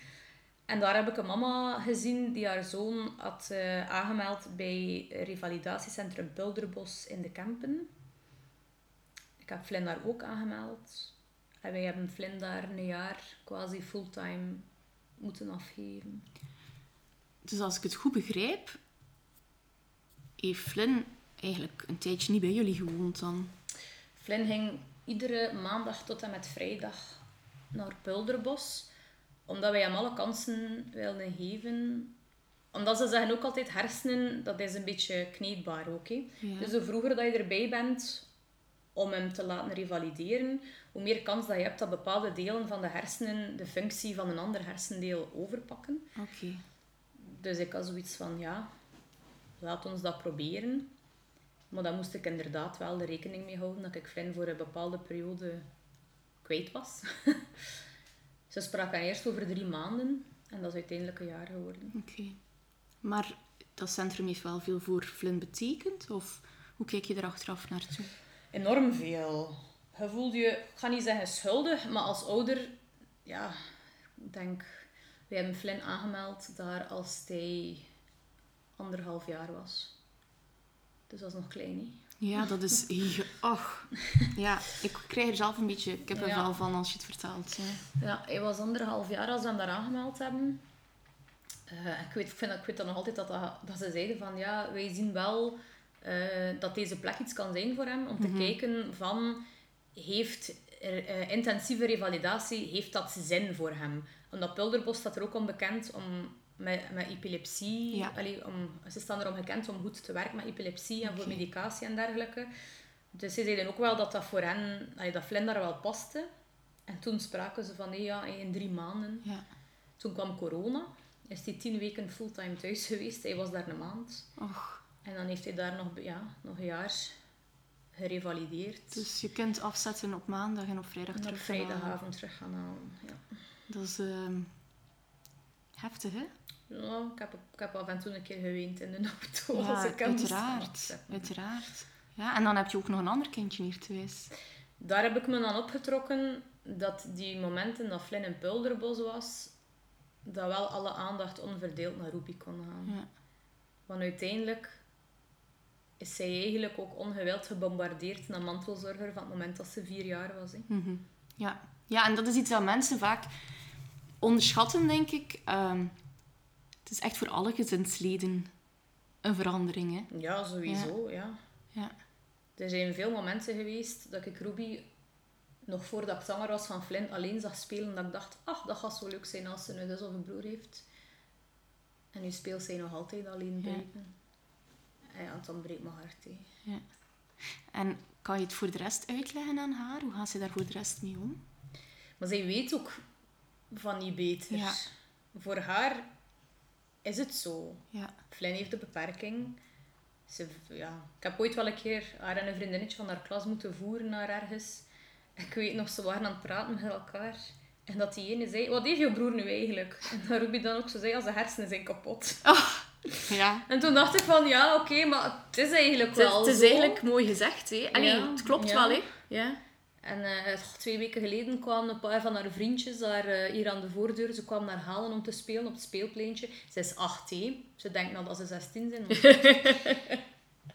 En daar heb ik een mama gezien die haar zoon had eh, aangemeld bij revalidatiecentrum Pulderbos in de Kempen. Ik heb Flynn daar ook aangemeld. En wij hebben Flynn daar een jaar quasi fulltime moeten afgeven. Dus als ik het goed begrijp, heeft Flynn eigenlijk een tijdje niet bij jullie gewoond dan. Flynn ging iedere maandag tot en met vrijdag naar Pulderbos. Omdat wij hem alle kansen wilden geven. Omdat ze zeggen ook altijd, hersenen, dat is een beetje kneedbaar ook. Hè. Ja. Dus hoe vroeger dat je erbij bent om hem te laten revalideren, hoe meer kans dat je hebt dat bepaalde delen van de hersenen de functie van een ander hersendeel overpakken. Oké. Dus ik had zoiets van, ja, laat ons dat proberen. Maar dan moest ik inderdaad wel de rekening mee houden dat ik Flynn voor een bepaalde periode kwijt was. Ze spraken eerst over drie maanden en dat is uiteindelijk een jaar geworden. Oké. Maar dat centrum heeft wel veel voor Flynn betekend? Of hoe kijk je er achteraf naartoe? Enorm veel. Je voelt je, ik ga niet zeggen schuldig, maar als ouder, ja, ik denk, wij hebben Flynn aangemeld daar als hij anderhalf jaar was. Dus dat is nog klein, hè? Ja, dat is... Och. Ja, ik krijg er zelf een beetje kippenvel Ja. van als je het vertelt. Ja. Ja, hij was anderhalf jaar als we hem daar aangemeld hebben. Eh, ik, weet, ik, vind, dat- ik weet dan nog altijd dat, dat, dat ze zeiden van ja, wij zien wel eh, dat deze plek iets kan zijn voor hem. Om te kijken van, heeft er, eh, intensieve revalidatie, heeft dat zin voor hem? Omdat Pulderbos staat er ook onbekend om met, met epilepsie, Ja. allee, om, ze staan erom gekend om goed te werken met epilepsie en voor medicatie en dergelijke. Dus ze zeiden ook wel dat dat voor hen, allee, dat Flynn daar wel paste. En toen spraken ze van, nee, ja, in drie maanden. ja. Toen kwam corona. Is hij tien weken fulltime thuis geweest. Hij was daar een maand. Och. En dan heeft hij daar nog, ja, nog een jaar gerevalideerd. Dus je kunt afzetten op maandag en op vrijdag en op terug halen. vrijdagavond terug gaan halen. Ja. Dat is ehm, heftig, hè? Ja, ik, heb, ik heb af en toe een keer geweend in de auto. als Ja, ik hem moest uiteraard. Uiteraard. Ja, en dan heb je ook nog een ander kindje hier thuis. Daar heb ik me dan opgetrokken dat die momenten dat Flynn in Pulderbos was, dat wel alle aandacht onverdeeld naar Ruby kon gaan. Ja. Want uiteindelijk is zij eigenlijk ook ongewild gebombardeerd naar mantelzorger van het moment dat ze vier jaar was. Hè. Mhm. Ja. ja, en dat is iets dat mensen vaak onderschatten, denk ik. Ehm, het is echt voor alle gezinsleden een verandering, hè? Ja, sowieso, ja. Ja. Er zijn veel momenten geweest dat ik Ruby, nog voordat ik zwanger was van Flynn, alleen zag spelen. Dat ik dacht, ach, dat gaat zo leuk zijn als ze een zus of een broer heeft. En nu speelt zij nog altijd alleen Ja. buiten. En ja, dan breekt mijn hart. Ja. En kan je het voor de rest uitleggen aan haar? Hoe gaat ze daar voor de rest mee om? Maar zij weet ook van niet beter. Ja. Voor haar is het zo. Ja. Flynn heeft een beperking. Ze, ja, ik heb ooit wel een keer haar en een vriendinnetje van haar klas moeten voeren naar ergens. Ik weet nog, ze waren aan het praten met elkaar. En dat die ene zei, wat heeft je broer nu eigenlijk? En dat Ruby dan ook zo zei, ja, zijn hersenen zijn kapot. Ja. En toen dacht ik van, ja, oké, maar het is eigenlijk wel het is zo. eigenlijk mooi gezegd, hè? Allee, Ja, het klopt ja. wel, hè? Ja. En eh, twee weken geleden kwamen een paar van haar vriendjes daar eh, hier aan de voordeur. Ze kwamen haar halen om te spelen op het speelpleintje. Ze is 8, hè. Ze denkt nou dat ze 16 zijn.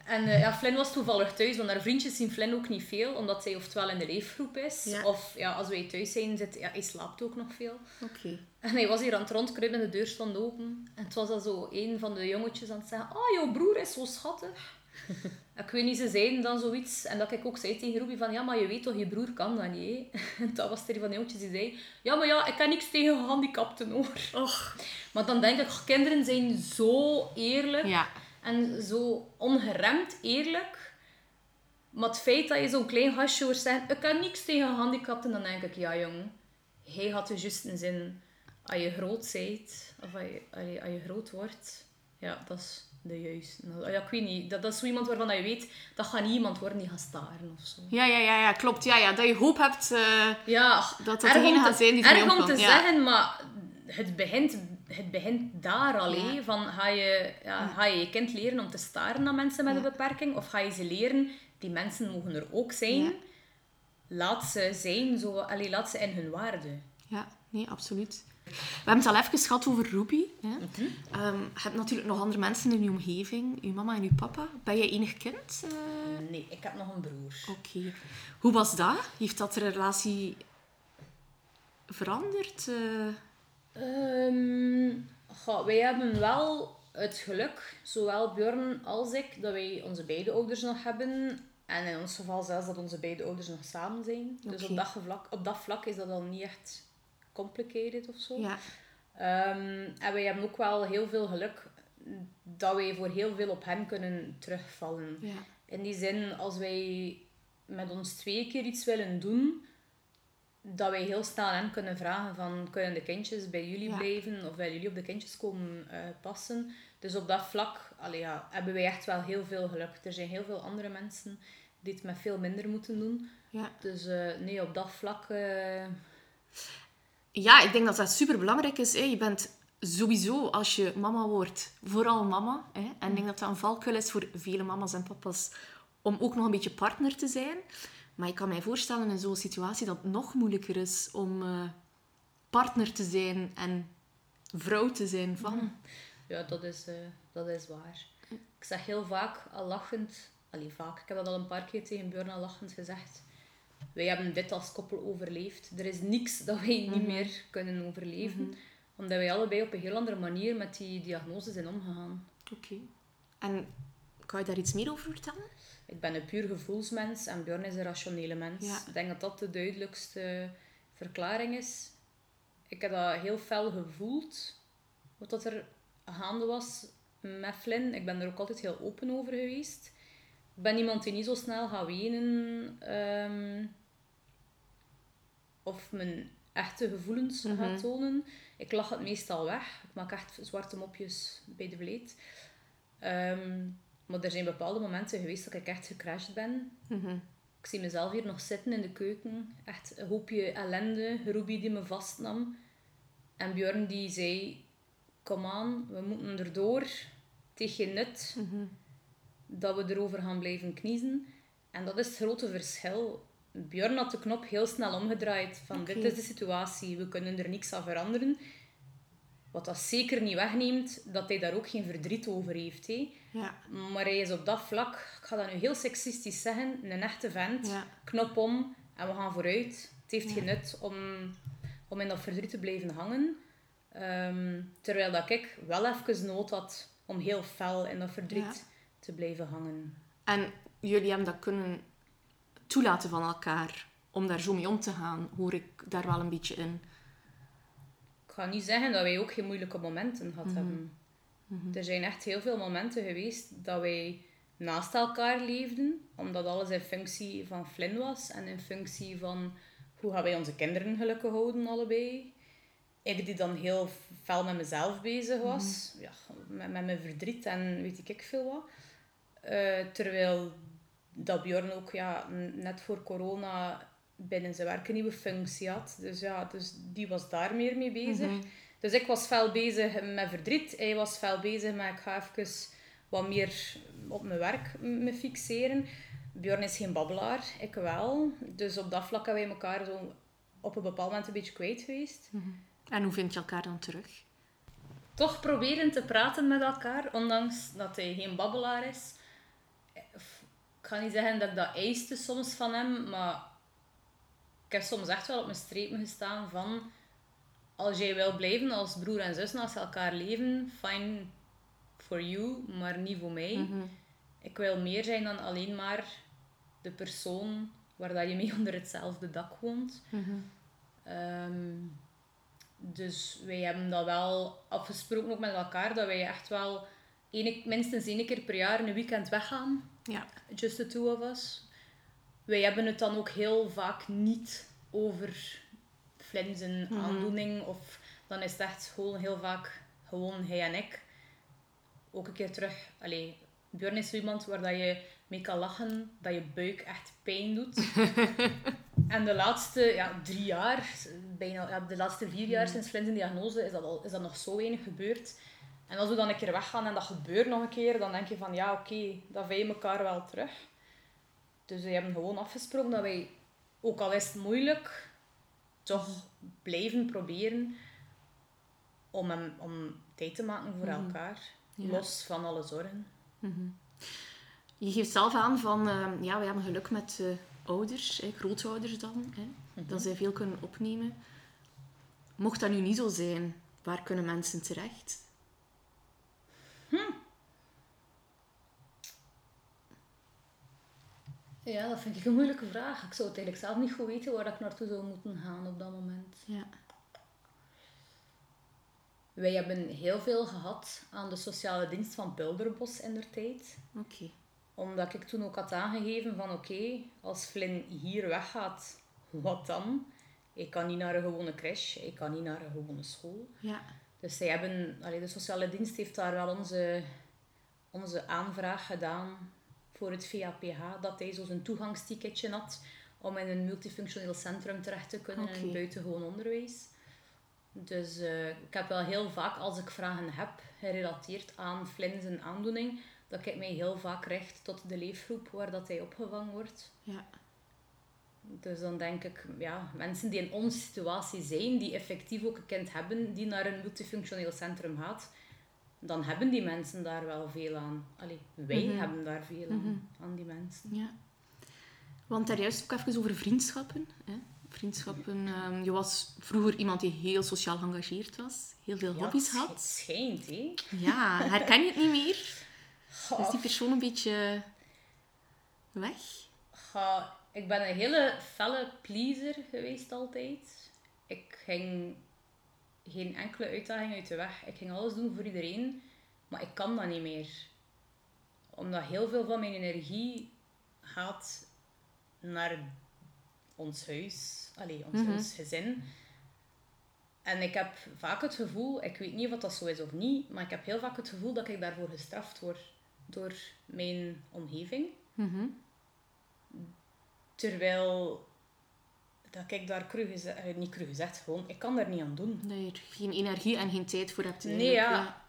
En eh, ja, Flynn was toevallig thuis, want haar vriendjes zien Flynn ook niet veel, omdat zij oftewel in de leefgroep is, Ja. of ja, als wij thuis zijn, zit, ja, hij slaapt ook nog veel. Oké. En hij was hier aan het rondkruipen en de deur stond open. En het was al zo een van de jongetjes aan het zeggen, oh, jouw broer is zo schattig. ik weet niet, ze zeiden dan zoiets. En dat ik ook zei tegen Ruby van, ja, maar je weet toch, je broer kan dat niet? En dat was er een van de jongetjes die zei, ja, maar ja, ik kan niks tegen gehandicapten, hoor. Och. Maar dan denk ik, kinderen zijn zo eerlijk. Ja. En zo ongeremd eerlijk. Maar het feit dat je zo'n klein gastje hoort zeggen, ik kan niks tegen handicapten, dan denk ik, ja jong, hij had de juiste zin. Als je groot bent, of als je, als je, als je groot wordt, ja, dat is de juiste. Nou, Ja, ik weet niet, dat, dat is zo iemand waarvan je weet, dat gaat niet iemand worden die gaat staren of zo. Ja, ja, ja, ja, klopt. Ja, ja, dat je hoop hebt eh, Ja, dat dat degene gaat zijn die erg om te. Ja. zeggen, maar het begint, het begint daar al. Van, ga, je, ja, ga je je kind leren om te staren naar mensen met een beperking? Of ga je ze leren, die mensen mogen er ook zijn. Laat ze zijn, zo, allee, laat ze in hun waarde. Ja, nee, absoluut. We hebben het al even gehad over Ruby. Hè? Mhm. Ehm, je hebt natuurlijk nog andere mensen in je omgeving. Je mama en je papa. Ben jij enig kind? Eh, Nee, ik heb nog een broer. Oké. Hoe was dat? Heeft dat de relatie veranderd? Eh, Ehm, goh, wij hebben wel het geluk, zowel Björn als ik, dat wij onze beide ouders nog hebben. En in ons geval zelfs dat onze beide ouders nog samen zijn. Dus op dat, vlak, op dat vlak is dat al niet echt complicated of zo. ja. Ehm, en wij hebben ook wel heel veel geluk dat wij voor heel veel op hem kunnen terugvallen. ja. In die zin, als wij met ons twee keer iets willen doen, dat wij heel snel aan hem kunnen vragen van, kunnen de kindjes bij jullie Ja. blijven of willen jullie op de kindjes komen eh, passen? Dus op dat vlak allee, ja, hebben wij echt wel heel veel geluk. Er zijn heel veel andere mensen die het met veel minder moeten doen. ja. Dus eh, nee, op dat vlak... eh, Ja, ik denk dat dat super belangrijk is. Hè. Je bent sowieso, als je mama wordt, vooral mama. Hè. En ik denk dat dat een valkuil is voor vele mama's en papa's om ook nog een beetje partner te zijn. Maar ik kan mij voorstellen in zo'n situatie dat het nog moeilijker is om eh, partner te zijn en vrouw te zijn van. Ja, dat is, eh, dat is waar. Ik zeg heel vaak, al lachend... Allee, vaak. Ik heb dat al een paar keer tegen Björn al lachend gezegd. Wij hebben dit als koppel overleefd. Er is niks dat wij niet meer kunnen overleven. Omdat wij allebei op een heel andere manier met die diagnose zijn omgegaan. Oké. En kan je daar iets meer over vertellen? Ik ben een puur gevoelsmens en Björn is een rationele mens. Ja. Ik denk dat dat de duidelijkste verklaring is. Ik heb dat heel fel gevoeld, wat dat er gaande was met Flynn. Ik ben er ook altijd heel open over geweest. Ik ben iemand die niet zo snel gaat wenen ehm, of mijn echte gevoelens gaat tonen. Ik lach het meestal weg. Ik maak echt zwarte mopjes bij de vleet. Ehm, maar er zijn bepaalde momenten geweest dat ik echt gecrashed ben. Ik zie mezelf hier nog zitten in de keuken. Echt een hoopje ellende. Ruby die me vastnam. En Björn die zei... Kom aan, we moeten erdoor. Het heeft geen nut dat we erover gaan blijven kniezen. En dat is het grote verschil. Björn had de knop heel snel omgedraaid. Van dit is de situatie, we kunnen er niks aan veranderen. Wat dat zeker niet wegneemt dat hij daar ook geen verdriet over heeft. Hè. Ja. Maar hij is op dat vlak, ik ga dat nu heel seksistisch zeggen, een echte vent. Ja. Knop om en we gaan vooruit. Het heeft geen nut om, om in dat verdriet te blijven hangen. Ehm, terwijl dat ik wel even nood had om heel fel in dat verdriet te blijven hangen. En jullie hebben dat kunnen toelaten van elkaar. Om daar zo mee om te gaan, hoor ik daar wel een beetje in. Ik ga niet zeggen dat wij ook geen moeilijke momenten gehad hebben. Er zijn echt heel veel momenten geweest dat wij naast elkaar leefden, omdat alles in functie van Flynn was en in functie van hoe gaan wij onze kinderen gelukkig houden, allebei. Ik die dan heel fel met mezelf bezig was, ja, met, met mijn verdriet en weet ik veel wat. Eh, terwijl dat Bjorn ook ja, net voor corona binnen zijn werk een nieuwe functie had. Dus ja, dus die was daar meer mee bezig. Dus ik was fel bezig met verdriet. Hij was fel bezig met ik ga even wat meer op mijn werk me fixeren. Bjorn is geen babbelaar, ik wel. Dus op dat vlak hebben wij elkaar zo op een bepaald moment een beetje kwijt geweest. En hoe vind je elkaar dan terug? Toch proberen te praten met elkaar, ondanks dat hij geen babbelaar is. ga niet zeggen dat ik dat eiste soms van hem, maar ik heb soms echt wel op mijn strepen gestaan van als jij wil blijven als broer en zus naast elkaar leven, fine for you, maar niet voor mij. Mhm. Ik wil meer zijn dan alleen maar de persoon waar dat je mee onder hetzelfde dak woont. Mhm. Ehm, dus wij hebben dat wel afgesproken ook met elkaar, dat wij echt wel ene, minstens één keer per jaar een weekend weggaan. Ja. Just the two of us. Wij hebben het dan ook heel vaak niet over flensen, Mhm. aandoening. Of dan is het echt gewoon heel vaak gewoon hij en ik. Ook een keer terug. Allee, Björn is zo iemand waar dat je mee kan lachen, dat je buik echt pijn doet. en de laatste ja, drie jaar, bijna ja, de laatste vier jaar sinds Flint's diagnose, is dat, al, is dat nog zo weinig gebeurd. En als we dan een keer weggaan en dat gebeurt nog een keer, dan denk je van ja, oké, dat wij elkaar wel terug. Dus we hebben gewoon afgesproken dat wij, ook al is het moeilijk, toch blijven proberen om, hem, om tijd te maken voor elkaar. Ja. Los van alle zorgen. Je geeft zelf aan van, ehm, ja, we hebben geluk met eh, ouders, hè, grootouders dan, hè, dat zij veel kunnen opnemen. Mocht dat nu niet zo zijn, waar kunnen mensen terecht? Ja, dat vind ik een moeilijke vraag. Ik zou het eigenlijk zelf niet goed weten waar ik naartoe zou moeten gaan op dat moment. Ja. Wij hebben heel veel gehad aan de sociale dienst van Bulderbos in der tijd. Oké. Omdat ik toen ook had aangegeven van oké, als Flynn hier weggaat, wat dan? Ik kan niet naar een gewone crash, ik kan niet naar een gewone school. Ja. Dus zij hebben, allee, de sociale dienst heeft daar wel onze, onze aanvraag gedaan voor het VAPH, dat hij zo zijn toegangsticketje had om in een multifunctioneel centrum terecht te kunnen in Oké. buitengewoon onderwijs. Dus eh, ik heb wel heel vaak, als ik vragen heb gerelateerd aan Flynn zijn aandoening, dat ik mij heel vaak richt tot de leefgroep waar dat hij opgevangen wordt. Ja. Dus dan denk ik, ja, mensen die in onze situatie zijn, die effectief ook een kind hebben, die naar een multifunctioneel centrum gaat, dan hebben die mensen daar wel veel aan. Allee, wij Mhm. hebben daar veel aan, aan die mensen. ja. Want daar juist ook even over vriendschappen. Hè? Vriendschappen. ehm, je was vroeger iemand die heel sociaal geëngageerd was. Heel veel Ja, hobby's sch- Het had. schijnt, hè. Ja, herken je het niet meer? Goh. Is die persoon een beetje weg? Ik ben een hele felle pleaser geweest altijd. Ik ging geen enkele uitdaging uit de weg. Ik ging alles doen voor iedereen, maar ik kan dat niet meer. Omdat heel veel van mijn energie gaat naar ons huis, allee, ons, Mhm. ons gezin. En ik heb vaak het gevoel, ik weet niet of dat zo is of niet, maar ik heb heel vaak het gevoel dat ik daarvoor gestraft word door mijn omgeving. Mhm. Terwijl dat ik daar cru gezegd, eh, niet cru gezegd, gewoon, ik kan daar niet aan doen. Dat je er geen energie en geen tijd voor hebt. Nee, ja.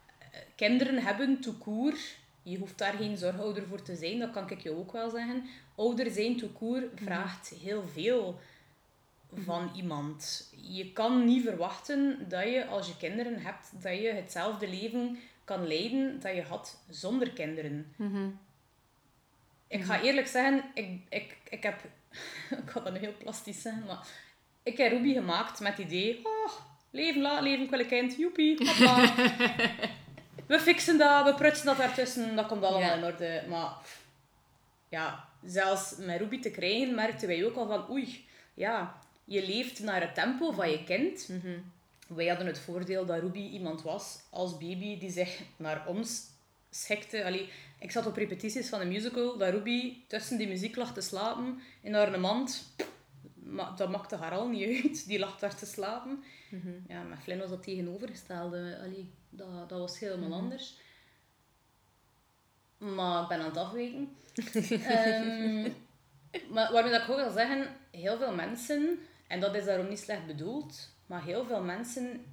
Kinderen hebben court, je hoeft daar geen zorgouder voor te zijn, dat kan ik je ook wel zeggen. Ouder zijn court vraagt heel veel van iemand. Je kan niet verwachten dat je, als je kinderen hebt, dat je hetzelfde leven kan leiden dat je had zonder kinderen. Mhm. Ik ga eerlijk zeggen, ik, ik, ik heb... Ik ga dat nu heel plastisch zeggen, maar... Ik heb Ruby gemaakt met het idee... Oh, leven laat, leven ik wel een kind. Joepie, we fixen dat, we prutsen dat daartussen. Dat komt allemaal Ja. in orde. Maar... Ja, zelfs met Ruby te krijgen, merkten wij ook al van... Oei, ja... Je leeft naar het tempo van je kind. Mhm. Wij hadden het voordeel dat Ruby iemand was als baby die zich naar ons schikte. Allee, ik zat op repetities van een musical dat Ruby tussen die muziek lag te slapen in haar mand. Maar dat maakte haar al niet uit. Die lag daar te slapen. Ja, met Flynn was dat tegenovergestelde. Allee, dat, dat was helemaal anders. Maar ik ben aan het afweken. Ehm, maar waarmee dat ik ook wil zeggen, heel veel mensen, en dat is daarom niet slecht bedoeld, maar heel veel mensen,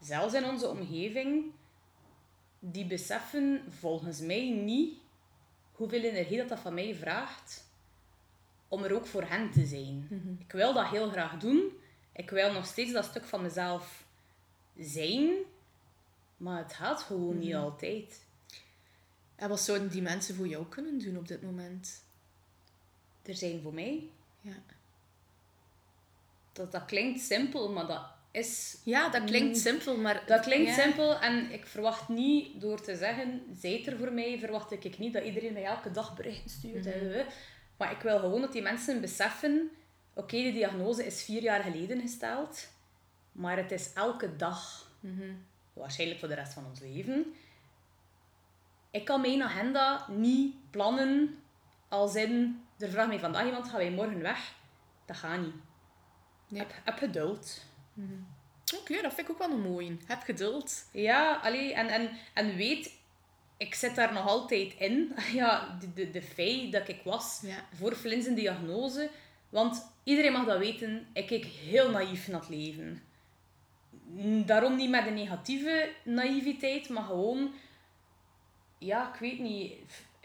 zelfs in onze omgeving, die beseffen volgens mij niet hoeveel energie dat, dat van mij vraagt om er ook voor hen te zijn. Ik wil dat heel graag doen. Ik wil nog steeds dat stuk van mezelf zijn, maar het gaat gewoon niet altijd. En wat zouden die mensen voor jou kunnen doen op dit moment? er zijn voor mij. Ja. Dat, dat klinkt simpel, maar dat is... ja, dat klinkt simpel, maar... Dat klinkt ja. simpel en ik verwacht niet, door te zeggen, zijt er voor mij, verwacht ik niet dat iedereen mij elke dag berichten stuurt. hè. Maar ik wil gewoon dat die mensen beseffen, oké, de diagnose is vier jaar geleden gesteld, maar het is elke dag. Waarschijnlijk voor de rest van ons leven. Ik kan mijn agenda niet plannen als in, er vraagt mij vandaag iemand, gaan wij morgen weg? Dat gaat niet. Nee. Heb, heb geduld. Oké, dat vind ik ook wel een mooie. Heb geduld. Ja, allee, en, en, en weet, ik zit daar nog altijd in. Ja, de, de, de feit dat ik was Ja. voor Flins een diagnose. Want iedereen mag dat weten, ik keek heel naïef naar het leven. Daarom niet met een negatieve naïviteit, maar gewoon... Ja, ik weet niet.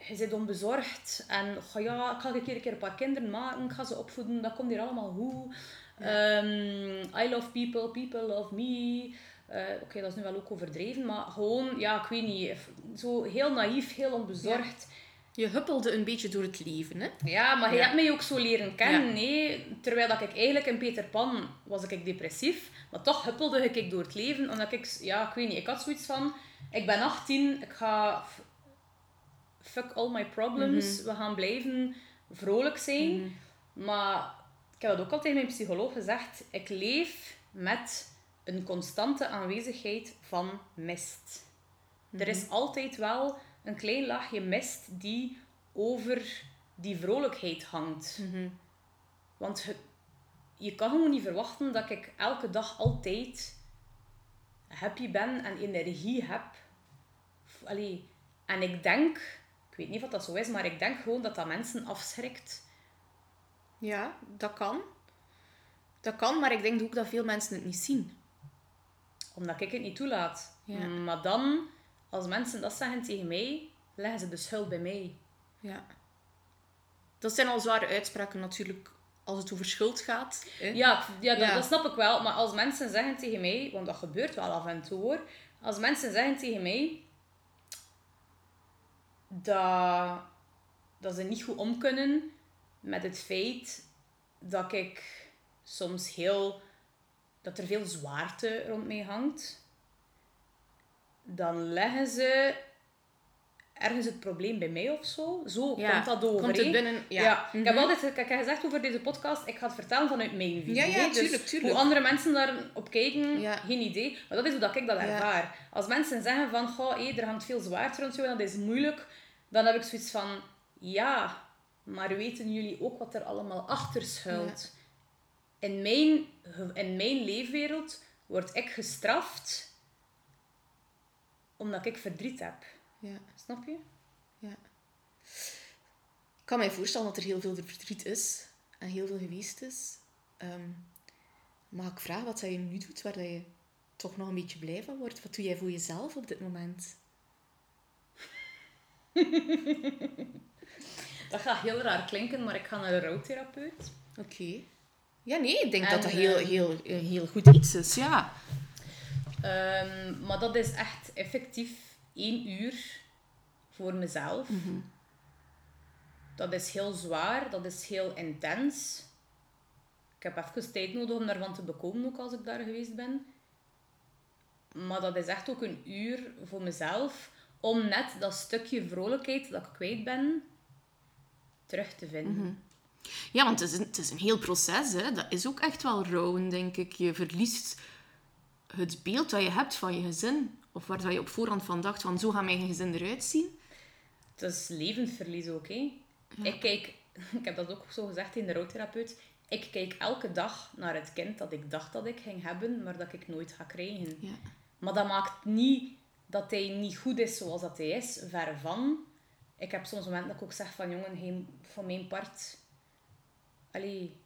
Je zit onbezorgd. En ja, ik ga een keer, een keer een paar kinderen maken. Ik ga ze opvoeden. Dat komt hier allemaal goed. Ehm, I love people. People love me. Eh, Oké, dat is nu wel ook overdreven. Maar gewoon, ja, ik weet niet. Zo heel naïef, heel onbezorgd. Je huppelde een beetje door het leven, hè? Ja, maar je Ja. hebt mij ook zo leren kennen. Nee? Terwijl dat ik eigenlijk in Peter Pan was ik depressief. Maar toch huppelde ik door het leven. Omdat ik, ja, ik weet niet, ik had zoiets van... Ik ben 18, ik ga... Fuck all my problems. We gaan blijven vrolijk zijn. Maar ik heb dat ook altijd mijn psycholoog gezegd. Ik leef met een constante aanwezigheid van mist. Er is altijd wel een klein laagje mist die over die vrolijkheid hangt. Want je, je kan gewoon niet verwachten dat ik elke dag altijd happy ben en energie heb. Allee, en ik denk, ik weet niet of dat zo is, maar ik denk gewoon dat dat mensen afschrikt. Ja, dat kan. Dat kan, maar ik denk ook dat veel mensen het niet zien. Omdat ik het niet toelaat. Ja. Maar dan, als mensen dat zeggen tegen mij, leggen ze de schuld bij mij. Ja. Dat zijn al zware uitspraken natuurlijk als het over schuld gaat. Hè? Ja, ja, dat, Ja. dat snap ik wel. Maar als mensen zeggen tegen mij, want dat gebeurt wel af en toe hoor. Als mensen zeggen tegen mij dat, dat ze niet goed om kunnen met het feit dat ik soms heel. dat er veel zwaarte rond mij hangt, dan leggen ze ergens het probleem bij mij of zo. Zo Ja, komt dat over. komt het binnen- ja. Ja, ik heb Mhm. altijd ik heb gezegd over deze podcast, ik ga het vertellen vanuit mijn visie. Ja, ja, hè. Dus tuurlijk, tuurlijk. Hoe andere mensen daarop kijken, Ja. geen idee. Maar dat is hoe dat ik dat ervaar. Als mensen zeggen van, goh, hé, er hangt veel zwaarte rond jou en dat is moeilijk, dan heb ik zoiets van, ja, maar weten jullie ook wat er allemaal achter schuilt? In, mijn, in mijn leefwereld word ik gestraft omdat ik verdriet heb. Ja. Snap je? Ja. Ik kan mij voorstellen dat er heel veel verdriet is en heel veel geweest is. Ehm, mag ik vragen wat je nu doet, waar dat je toch nog een beetje blij van wordt? Wat doe jij voor jezelf op dit moment? Dat gaat heel raar klinken, maar ik ga naar een rouwtherapeut. Oké. Ja, nee, ik denk En, dat dat heel, ehm, heel, heel goed iets is, ja. Ehm, maar dat is echt effectief één uur voor mezelf. Dat is heel zwaar, dat is heel intens. Ik heb even tijd nodig om daarvan te bekomen, ook als ik daar geweest ben. Maar dat is echt ook een uur voor mezelf, om net dat stukje vrolijkheid dat ik kwijt ben, terug te vinden. Ja, want het is, een, het is een heel proces. Hè. Dat is ook echt wel rouwen, denk ik. Je verliest het beeld dat je hebt van je gezin. Of waar dat je op voorhand van dacht van zo gaat mijn gezin eruit zien. Het is levensverlies ook, hè. Ik kijk, ik heb dat ook zo gezegd in de rouwtherapeut, ik kijk elke dag naar het kind dat ik dacht dat ik ging hebben, maar dat ik nooit ga krijgen. Ja. Maar dat maakt niet dat hij niet goed is zoals dat hij is, ver van. Ik heb soms momenten dat ik ook zeg van, jongen, hij, van mijn part... Allee,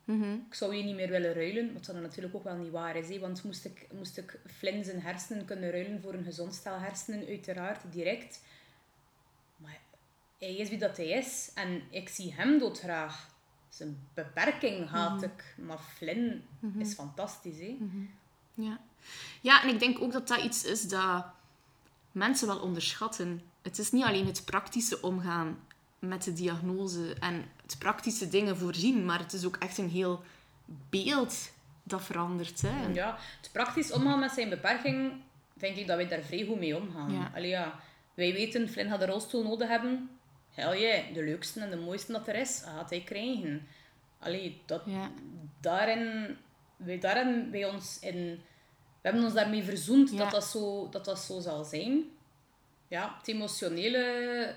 ik zou je niet meer willen ruilen, wat dan natuurlijk ook wel niet waar is. Hè? Want moest ik, moest ik Flynn zijn hersenen kunnen ruilen voor een gezond stel hersenen, uiteraard, direct. Maar hij is wie dat hij is. En ik zie hem doodgraag. Zijn beperking haat ik. Maar Flynn is fantastisch. Hè? Ja. ja, en ik denk ook dat dat iets is dat mensen wel onderschatten. Het is niet alleen het praktische omgaan met de diagnose en het praktische dingen voorzien, maar het is ook echt een heel beeld dat verandert. Hè. Ja, het praktisch omgaan met zijn beperking, denk ik dat wij daar vrij goed mee omgaan. Ja. Allee, ja, wij weten, Flynn gaat een rolstoel nodig hebben. Hell yeah, de leukste en de mooiste dat er is, gaat hij krijgen. Allee, dat, Ja. daarin, wij, daarin, wij ons in, we hebben ons daarmee verzoend Ja. dat, dat, zo, dat dat zo zal zijn. Ja, het emotionele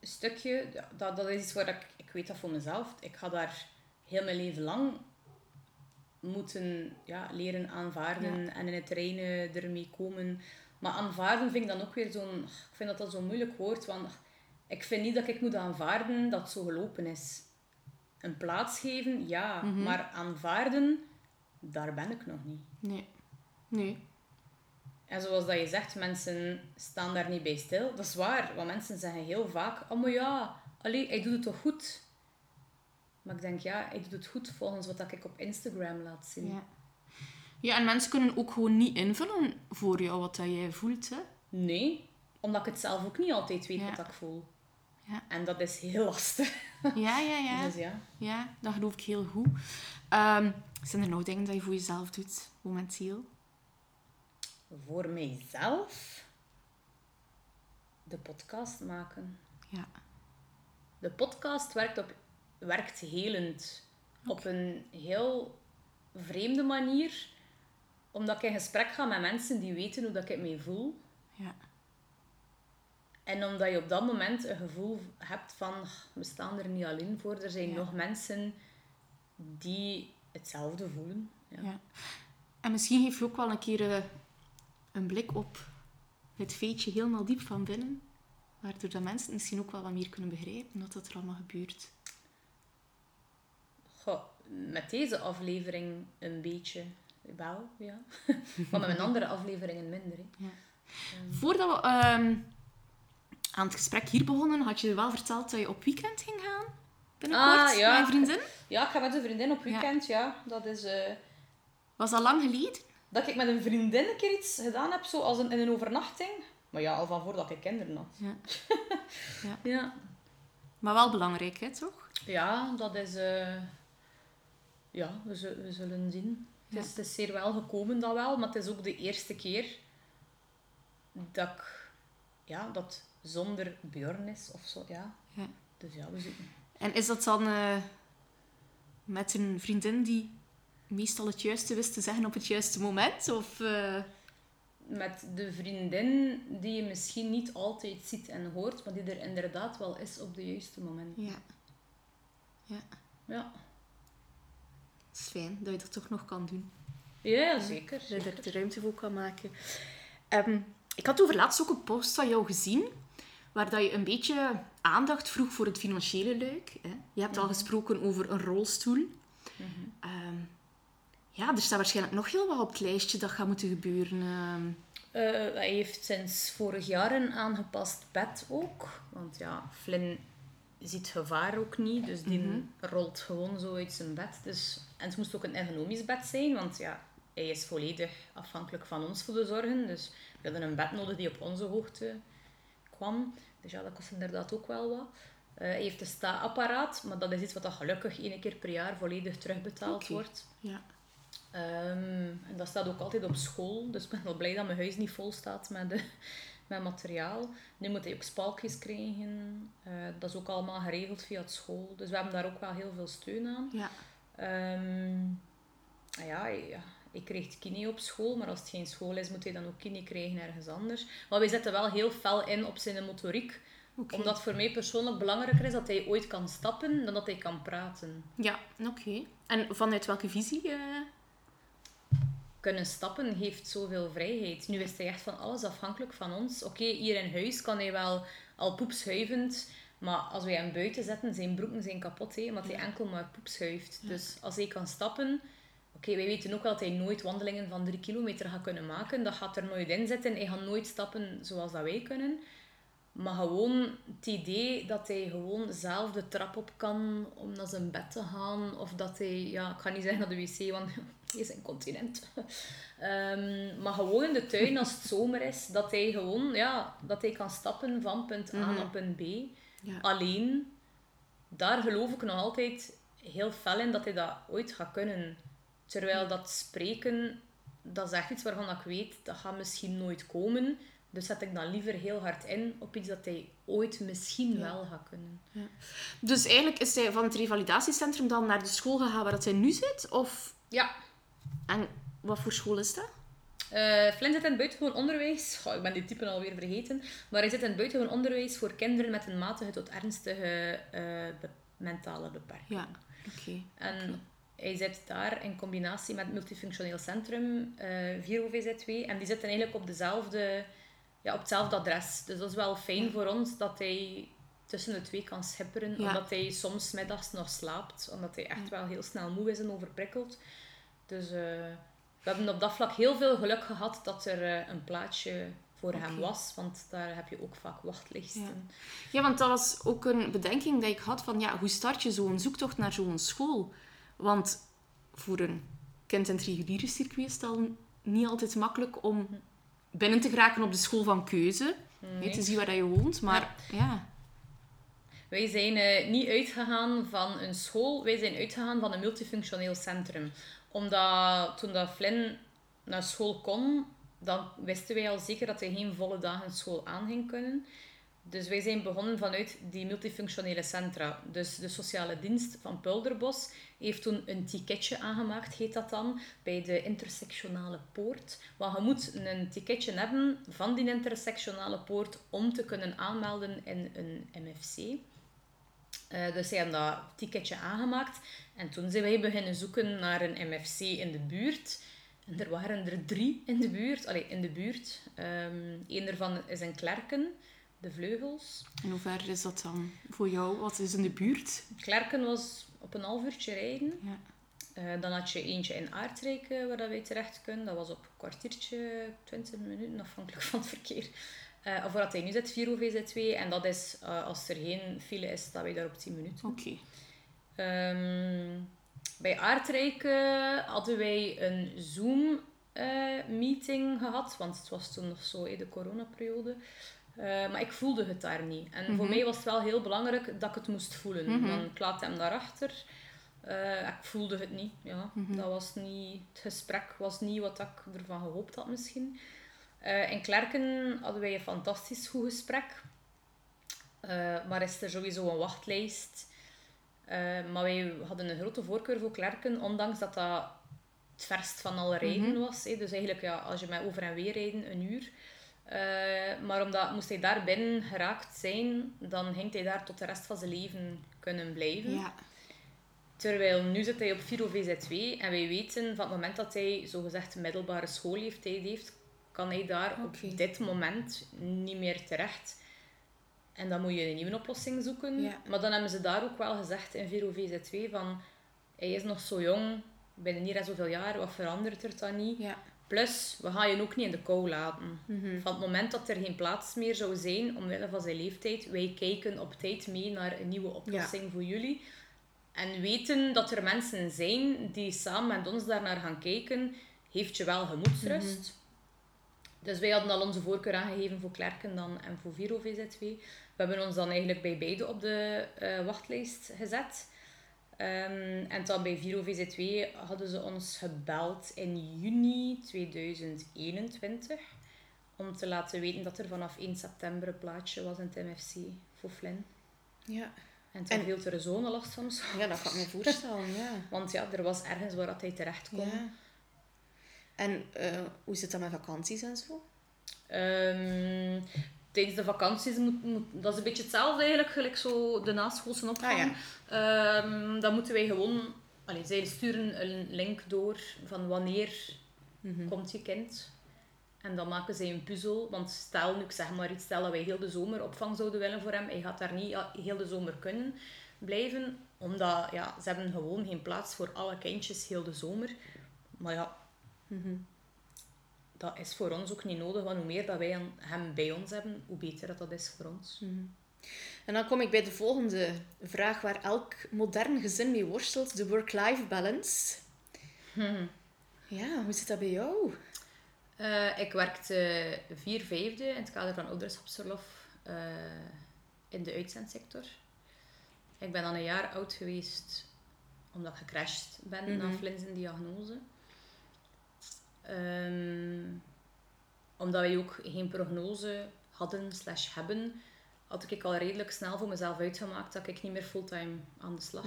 stukje, dat, dat is iets waar ik, ik weet dat voor mezelf. Ik ga daar heel mijn leven lang moeten ja, leren aanvaarden en in het reinen ermee komen. Maar aanvaarden vind ik dan ook weer zo'n... Ik vind dat dat zo'n moeilijk woord, want ik vind niet dat ik moet aanvaarden dat het zo gelopen is. Een plaats geven, ja. Maar aanvaarden, daar ben ik nog niet. Nee. Nee. En zoals dat je zegt, mensen staan daar niet bij stil. Dat is waar, want mensen zeggen heel vaak... Oh, maar ja, allee, hij doet het toch goed? Maar ik denk, ja, hij doet het goed volgens wat ik op Instagram laat zien. Ja. ja, en mensen kunnen ook gewoon niet invullen voor jou wat dat jij voelt. Hè. Nee, omdat ik het zelf ook niet altijd weet Ja. wat ik voel. Ja. En dat is heel lastig. Ja, ja, ja. Dus ja. Ja, dat geloof ik heel goed. Ehm, zijn er nog dingen dat je voor jezelf doet, momenteel? Voor mijzelf de podcast maken. Ja. De podcast werkt, op, werkt helend. Op een heel vreemde manier. Omdat ik in gesprek ga met mensen die weten hoe dat ik mij voel. Ja. En omdat je op dat moment een gevoel hebt van, "Ach, we staan er niet alleen voor. Er zijn Ja. nog mensen die hetzelfde voelen. Ja. ja. En misschien geef je ook wel een keer eh, een blik op het veetje helemaal diep van binnen. Waardoor dat mensen misschien ook wel wat meer kunnen begrijpen wat dat er allemaal gebeurt. Goh, met deze aflevering een beetje wel, ja. maar met mijn andere afleveringen minder. Hè. Voordat we ehm, aan het gesprek hier begonnen, had je wel verteld dat je op weekend ging gaan. Binnenkort Ah, ja. met vriendin. Ja, ik ga met een vriendin op weekend, ja. Dat is... eh, Was dat lang geleden? Dat ik met een vriendin een keer iets gedaan heb, zo als een, in een overnachting. Maar ja, al van voordat ik kinderen had. Ja. Ja, Maar wel belangrijk, hè, toch? ja dat is... eh, ja, we, we zullen zien. Het, is, het is zeer wel gekomen, dat wel. Maar het is ook de eerste keer dat ik... Ja, dat zonder Björn is of zo, ja. Ja. Dus ja, we zitten... En is dat dan eh, met een vriendin die meestal het juiste wist te zeggen op het juiste moment? Of, eh, met de vriendin die je misschien niet altijd ziet en hoort, maar die er inderdaad wel is op de juiste moment. ja, ja, Ja, het is fijn dat je dat toch nog kan doen. ja zeker. Dat je er de ruimte voor kan maken. Ehm, ik had over laatst ook een post van jou gezien, waar dat je een beetje aandacht vroeg voor het financiële luik. Hè. Je hebt al gesproken over een rolstoel. Ehm, ja, er staat waarschijnlijk nog heel wat op het lijstje dat gaat moeten gebeuren. Ehm, Eh, hij heeft sinds vorig jaar een aangepast bed ook. Want ja, Flynn ziet gevaar ook niet, dus die rolt gewoon zo uit zijn bed. Dus, en het moest ook een ergonomisch bed zijn, want ja, hij is volledig afhankelijk van ons voor de zorgen. Dus we hadden een bed nodig die op onze hoogte kwam. Dus ja, dat kost inderdaad ook wel wat. Eh, hij heeft een sta-apparaat, maar dat is iets wat dat gelukkig één keer per jaar volledig terugbetaald wordt. ja. Ehm, en dat staat ook altijd op school. Dus ik ben wel blij dat mijn huis niet vol staat met, de, met materiaal. Nu moet hij ook spalkjes krijgen. Eh, dat is ook allemaal geregeld via het school. Dus we hebben daar ook wel heel veel steun aan. ja. Ehm, ah ja, ja, ik kreeg kine op school, maar als het geen school is, moet hij dan ook kine krijgen ergens anders. Maar wij zetten wel heel fel in op zijn motoriek. Omdat voor mij persoonlijk belangrijker is dat hij ooit kan stappen dan dat hij kan praten. Ja, oké. En vanuit welke visie? eh? Kunnen stappen heeft zoveel vrijheid. Nu is hij echt van alles afhankelijk van ons. Oké, hier in huis kan hij wel al poepschuivend, maar als wij hem buiten zetten, zijn broeken zijn kapot, hè, omdat hij enkel maar poep schuift. Dus als hij kan stappen... Oké, wij weten ook wel dat hij nooit wandelingen van drie kilometer gaat kunnen maken. Dat gaat er nooit in zitten. Hij gaat nooit stappen zoals dat wij kunnen. Maar gewoon het idee dat hij gewoon zelf de trap op kan om naar zijn bed te gaan. Of dat hij, ja, ik ga niet zeggen naar de wc, want is een continent. Ehm, maar gewoon in de tuin als het zomer is, dat hij gewoon, ja, dat hij kan stappen van punt A naar punt B. Ja. Alleen, daar geloof ik nog altijd heel fel in dat hij dat ooit gaat kunnen. Terwijl dat spreken, dat is echt iets waarvan ik weet, dat gaat misschien nooit komen. Dus zet ik dan liever heel hard in op iets dat hij ooit misschien wel gaat kunnen. Dus eigenlijk is hij van het revalidatiecentrum dan naar de school gegaan waar dat hij nu zit? Of... Ja, En wat voor school is dat? Eh Flynn zit in het buitengewoon onderwijs. Goh, ik ben die typen alweer vergeten. Maar hij zit in het buitengewoon onderwijs voor kinderen met een matige tot ernstige eh, be- mentale beperking. Ja, oké. En hij zit daar in combinatie met het multifunctioneel centrum, eh 4OVZ2. En die zitten eigenlijk op, dezelfde, ja, op hetzelfde adres. Dus dat is wel fijn voor ons dat hij tussen de twee kan schipperen. Ja. Omdat hij soms middags nog slaapt. Omdat hij echt wel heel snel moe is en overprikkeld. Dus eh, we hebben op dat vlak heel veel geluk gehad dat er eh, een plaatsje voor hem was. Want daar heb je ook vaak wachtlijsten. Ja, want dat was ook een bedenking dat ik had van, ja, hoe start je zo'n zoektocht naar zo'n school? Want voor een kind in het reguliere circuit is het al niet altijd makkelijk om binnen te geraken op de school van keuze. Nee. Te zien waar dat je woont, maar ja. Wij zijn eh, niet uitgegaan van een school, wij zijn uitgegaan van een multifunctioneel centrum. Omdat toen dat Flynn naar school kon, dan wisten wij al zeker dat hij geen volle dagen school aan ging kunnen. Dus wij zijn begonnen vanuit die multifunctionele centra. Dus de sociale dienst van Pulderbos heeft toen een ticketje aangemaakt, heet dat dan, bij de intersectionale poort. Want je moet een ticketje hebben van die intersectionale poort om te kunnen aanmelden in een MFC. Eh, dus zij hebben dat ticketje aangemaakt. En toen zijn wij beginnen zoeken naar een MFC in de buurt. En er waren er drie in de buurt. Allee, in de buurt. Ehm Eén daarvan is in Klerken, de Vleugels. En hoe ver is dat dan voor jou? Wat is in de buurt? Klerken was op een half uurtje rijden. Ja. Eh, dan had je eentje in Aardrijk, eh, waar dat wij terecht kunnen. Dat was op een kwartiertje, 20 minuten, afhankelijk van het verkeer. Eh of waar hij nu zit, 4 OVZ2. En dat is, eh, als er geen file is, dat wij daar op 10 minuten. Oké. Ehm, bij Aardrijk eh, hadden wij een Zoom-meeting gehad, want het was toen nog zo in de coronaperiode. Eh, maar ik voelde het daar niet. En voor mij was het wel heel belangrijk dat ik het moest voelen. Want ik laat hem daarachter. Eh, ik voelde het niet. Ja. dat was niet. Het gesprek was niet wat ik ervan gehoopt had misschien. Eh, in Klerken hadden wij een fantastisch goed gesprek. Eh, maar is er sowieso een wachtlijst. Eh, maar wij hadden een grote voorkeur voor Klerken, ondanks dat dat het verst van alle rijden was. Dus eigenlijk, ja, als je met over en weer rijden, een uur. Maar omdat, moest hij daar binnen geraakt zijn, dan ging hij daar tot de rest van zijn leven kunnen blijven. Ja. Terwijl nu zit hij op 4 OVZ2 en wij weten van het moment dat hij zogezegd middelbare schoolleeftijd heeft, kan hij daar op dit moment niet meer terecht. En dan moet je een nieuwe oplossing zoeken. Ja. Maar dan hebben ze daar ook wel gezegd in 4 OVZ2 van hij is nog zo jong, binnen hier en zoveel jaar, wat verandert er dan niet? Ja. Plus, we gaan je ook niet in de kou laten. Mhm. Van het moment dat er geen plaats meer zou zijn, omwille van zijn leeftijd, wij kijken op tijd mee naar een nieuwe oplossing voor jullie. En weten dat er mensen zijn die samen met ons daarnaar gaan kijken, heeft je wel gemoedsrust. Dus wij hadden al onze voorkeur aangegeven voor Klerken dan en voor Viro VZ2. We hebben ons dan eigenlijk bij beide op de eh, wachtlijst gezet. Ehm, en dan bij Viro VZ2 hadden ze ons gebeld in juni 2021 om te laten weten dat er vanaf 1 september een plaatsje was in het MFC voor Flynn. Ja. En toen En- viel er zo'n last van ja, dat kan ik me voorstellen, ja. Want ja, er was ergens waar dat hij terecht kon. ja. En eh, hoe zit dat met vakanties en zo? Ehm, tijdens de vakanties moet, moet... Dat is een beetje hetzelfde eigenlijk, gelijk zo de naschoolse opvang. Ehm, dan moeten wij gewoon... Allee, zij sturen een link door van wanneer komt je kind. En dan maken zij een puzzel. Want stel, nu ik zeg maar iets, stel dat wij heel de zomer opvang zouden willen voor hem. Hij gaat daar niet ja, heel de zomer kunnen blijven. Omdat ja, ze hebben gewoon geen plaats voor alle kindjes heel de zomer. Maar ja, dat is voor ons ook niet nodig. Want hoe meer dat wij hem bij ons hebben, hoe beter dat, dat is voor ons. En dan kom ik bij de volgende vraag waar elk modern gezin mee worstelt. De work-life balance. Ja, hoe zit dat bij jou? Eh, ik werkte vier vijfde in het kader van ouderschapsverlof. eh, in de uitzendsector. Ik ben dan een jaar oud geweest omdat ik gecrashed ben na zijn diagnose. Ehm, omdat wij ook geen prognose hadden slash hebben, had ik al redelijk snel voor mezelf uitgemaakt dat ik niet meer fulltime aan de slag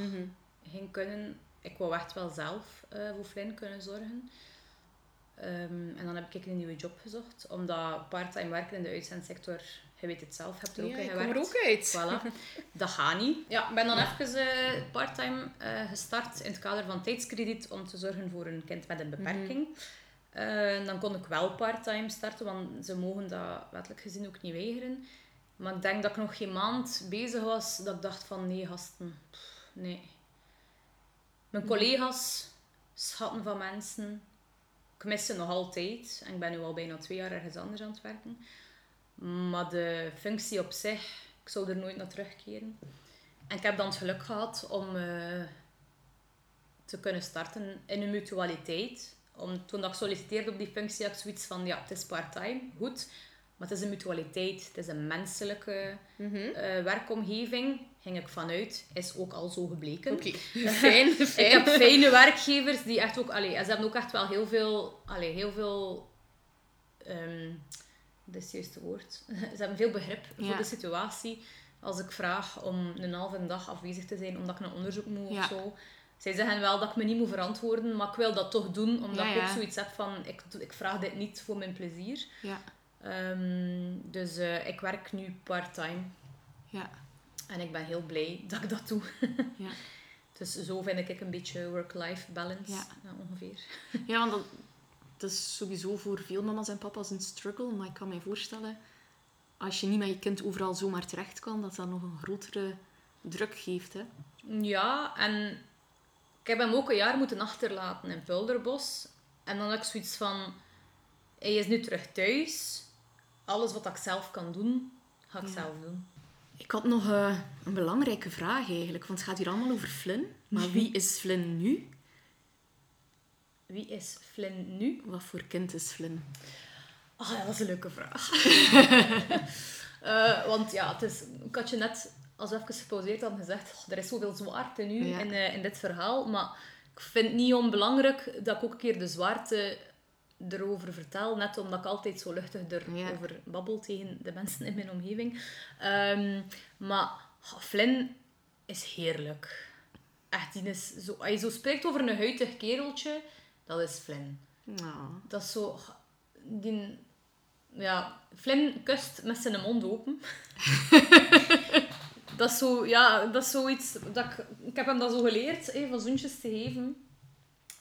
ging kunnen. Ik wou echt wel zelf eh, voor Flynn kunnen zorgen. Ehm, en dan heb ik een nieuwe job gezocht, omdat parttime werken in de uitzendsector, je weet het zelf, hebt er ook Ja, in gewerkt. er ook uit. Voilà. Dat gaat niet. Ja, ik ben dan even eh, parttime eh, gestart in het kader van tijdskrediet om te zorgen voor een kind met een beperking. Eh, dan kon ik wel parttime starten, want ze mogen dat wettelijk gezien ook niet weigeren. Maar ik denk dat ik nog geen maand bezig was, dat ik dacht van nee gasten, pff, nee. Mijn collega's, schatten van mensen, ik mis ze nog altijd. En ik ben nu al bijna twee jaar ergens anders aan het werken. Maar de functie op zich, ik zou er nooit naar terugkeren. En ik heb dan het geluk gehad om eh, te kunnen starten in een mutualiteit. Om, toen dat ik solliciteerde op die functie, had ik zoiets van, ja, het is part-time, goed. Maar het is een mutualiteit, het is een menselijke eh, werkomgeving. Ging ik vanuit, is ook al zo gebleken. Oké, fijn, fijn. Ik heb fijne werkgevers die echt ook... Allee, ze hebben ook echt wel heel veel... Allee, heel veel... ehm dat is het juiste woord. Ze hebben veel begrip Ja. voor de situatie. Als ik vraag om een halve dag afwezig te zijn omdat ik een onderzoek moet Ja. of zo. Zij zeggen wel dat ik me niet moet verantwoorden, maar ik wil dat toch doen. Omdat Ja, ik ook zoiets heb van... Ik, ik vraag dit niet voor mijn plezier. Ja, Ehm, dus eh, ik werk nu part-time. ja, En ik ben heel blij dat ik dat doe. ja. Dus zo vind ik een beetje work-life balance. Ja. ongeveer. Ja, want dat, dat is sowieso voor veel mama's en papa's een struggle. Maar ik kan me voorstellen, als je niet met je kind overal zomaar terecht kan, dat dat nog een grotere druk geeft. Hè? Ja, en ik heb hem ook een jaar moeten achterlaten in Pulderbos. En dan had ik zoiets van... Hij is nu terug thuis. Alles wat ik zelf kan doen, ga ik zelf doen. Ik had nog eh, een belangrijke vraag eigenlijk, want het gaat hier allemaal over Flynn. Maar wie is Flynn nu? Wie is Flynn nu? Wat voor kind is Flynn? Ah, ja, dat is een leuke vraag. Eh, want ja, het is, ik had je net als we even gepauzeerd hadden gezegd, "Oh, er is zoveel zwaarte nu Ja. in, eh, in dit verhaal. Maar ik vind het niet onbelangrijk dat ik ook een keer de zwaarte erover vertel. Net omdat ik altijd zo luchtig Ja. erover babbel tegen de mensen in mijn omgeving. Ehm, maar oh, Flynn is heerlijk. Echt, die is zo, als je zo spreekt over een huidig kereltje, dat is Flynn. Nou, Dat is zo... Die, ja, Flynn kust met zijn mond open. dat is zo... Ja, dat is zoiets... Dat ik, ik heb hem dat zo geleerd, hè, van zoentjes te geven.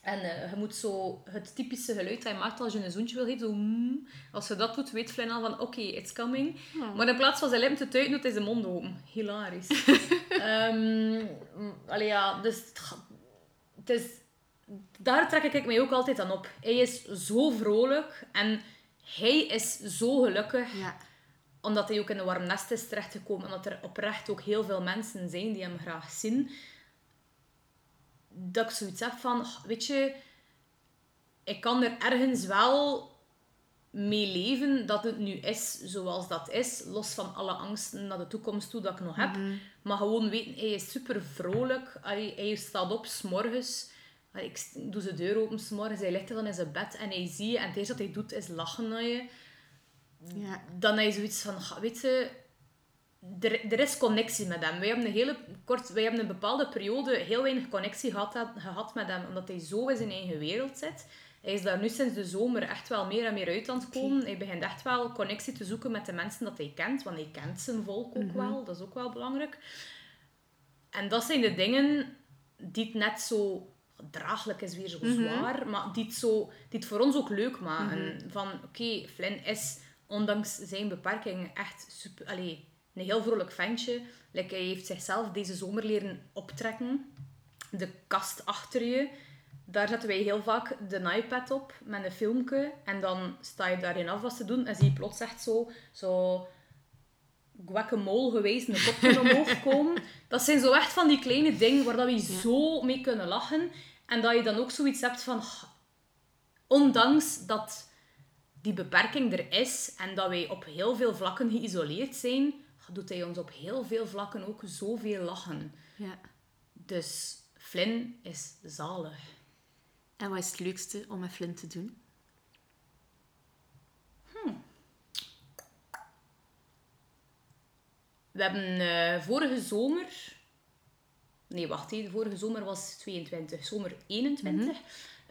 En eh, je moet zo het typische geluid dat je maakt als je een zoentje wil geven. Zo, mm. Als je dat doet, weet Flynn al van... Oké, it's coming. Maar in plaats van zijn lippen te tuiten, doet hij zijn mond open. Hilarisch. Ehm allee, ja, dus... Het is daar trek ik mij ook altijd aan op. Hij is zo vrolijk en hij is zo gelukkig ja. Omdat hij ook in een warm nest is terechtgekomen. Omdat er oprecht ook heel veel mensen zijn die hem graag zien. Dat ik zoiets heb van, "Oh, weet je, ik kan er ergens wel mee leven dat het nu is zoals dat is. Los van alle angsten naar de toekomst toe dat ik nog heb. Maar gewoon weten, hij is super vrolijk. Allee, hij staat op s'morgens. Ik doe zijn deur open s'morgens. Hij ligt er dan in zijn bed en hij zie je. En het eerste wat hij doet is lachen naar je ja. dan heb je zoiets van, "Ga, weet je, er, er is connectie met hem. Wij hebben een hele kort, wij hebben een bepaalde periode heel weinig connectie gehad, gehad met hem, omdat hij zo in zijn eigen wereld zit. Hij is daar nu sinds de zomer echt wel meer en meer uit aan het komen. Hij begint echt wel connectie te zoeken met de mensen dat hij kent, want hij kent zijn volk ook wel. Dat is ook wel belangrijk. En dat zijn de dingen die het net zo draaglijk is weer zo zwaar, maar die het, zo, die het voor ons ook leuk maken. Van, oké, Flynn is, ondanks zijn beperking, echt super, een heel vrolijk ventje. Like, hij heeft zichzelf deze zomer leren optrekken. De kast achter je, daar zetten wij heel vaak de iPad op met een filmpje. En dan sta je daarin af wat te doen en zie je plots echt zo... zo guacamole geweest, een kopje omhoog komen. Dat zijn zo echt van die kleine dingen waar dat we zo mee kunnen lachen. En dat je dan ook zoiets hebt van... "Ah, Ondanks dat die beperking er is en dat wij op heel veel vlakken geïsoleerd zijn, doet hij ons op heel veel vlakken ook zoveel lachen. Ja. Dus Flynn is zalig. En wat is het leukste om met Flynn te doen? We hebben eh, vorige zomer... Nee, wacht. De vorige zomer was 22. Zomer 21. eh,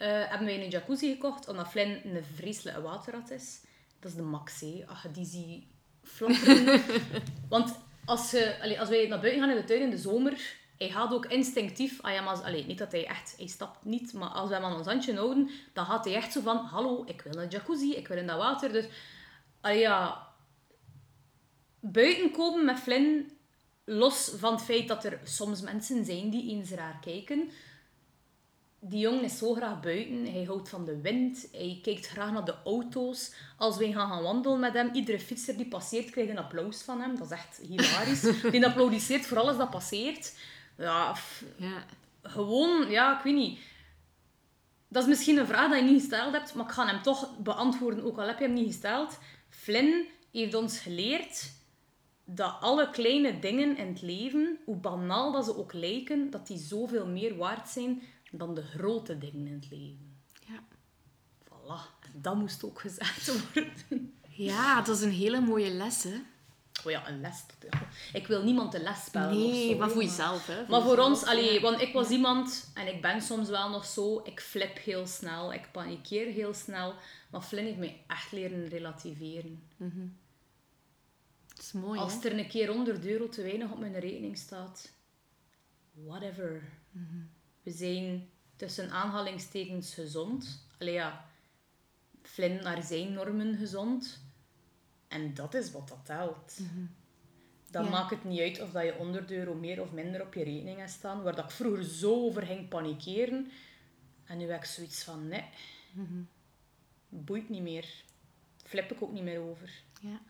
hebben wij een jacuzzi gekocht, omdat Flynn een vreselijke waterrat is. Dat is de max, hè. Als je die ziet flapperen. Want als, je, allee, als wij naar buiten gaan in de tuin in de zomer... Hij gaat ook instinctief... Ah ja, maar, allee, niet dat hij echt... Hij stapt niet, maar als wij hem aan ons handje houden, dan gaat hij echt zo van... Hallo, ik wil een jacuzzi, ik wil in dat water. Dus... Allee, ja buiten komen met Flynn, los van het feit dat er soms mensen zijn die eens raar kijken. Die jongen is zo graag buiten. Hij houdt van de wind. Hij kijkt graag naar de auto's. Als wij gaan gaan wandelen met hem, iedere fietser die passeert krijgt een applaus van hem. Dat is echt hilarisch. die applaudisseert voor alles dat passeert. Ja, Ja. gewoon, ja, ik weet niet. Dat is misschien een vraag die je niet gesteld hebt, maar ik ga hem toch beantwoorden, ook al heb je hem niet gesteld. Flynn heeft ons geleerd dat alle kleine dingen in het leven, hoe banaal dat ze ook lijken, dat die zoveel meer waard zijn dan de grote dingen in het leven. Ja. Voilà, en dat moest ook gezegd worden. ja, dat is een hele mooie les, hè? Oh ja, een les. Ik wil niemand de les spelen. of Nee, zo, maar voor jezelf, hè? Maar voor ons, jezelf, allee, ja. want ik was iemand, en ik ben soms wel nog zo, ik flip heel snel, ik panikeer heel snel. Maar Flynn heeft mij echt leren relativeren. Dat is mooi, Als hè? er een keer 100 euro te weinig op mijn rekening staat, whatever. We zijn tussen aanhalingstekens gezond. Allee ja, Flynn naar zijn normen gezond. En dat is wat dat telt. Dan Ja. maakt het niet uit of dat je 100 euro meer of minder op je rekening hebt staan. Waar dat ik vroeger zo over ging panikeren. En nu heb ik zoiets van, nee. Boeit niet meer. Flip ik ook niet meer over. Ja.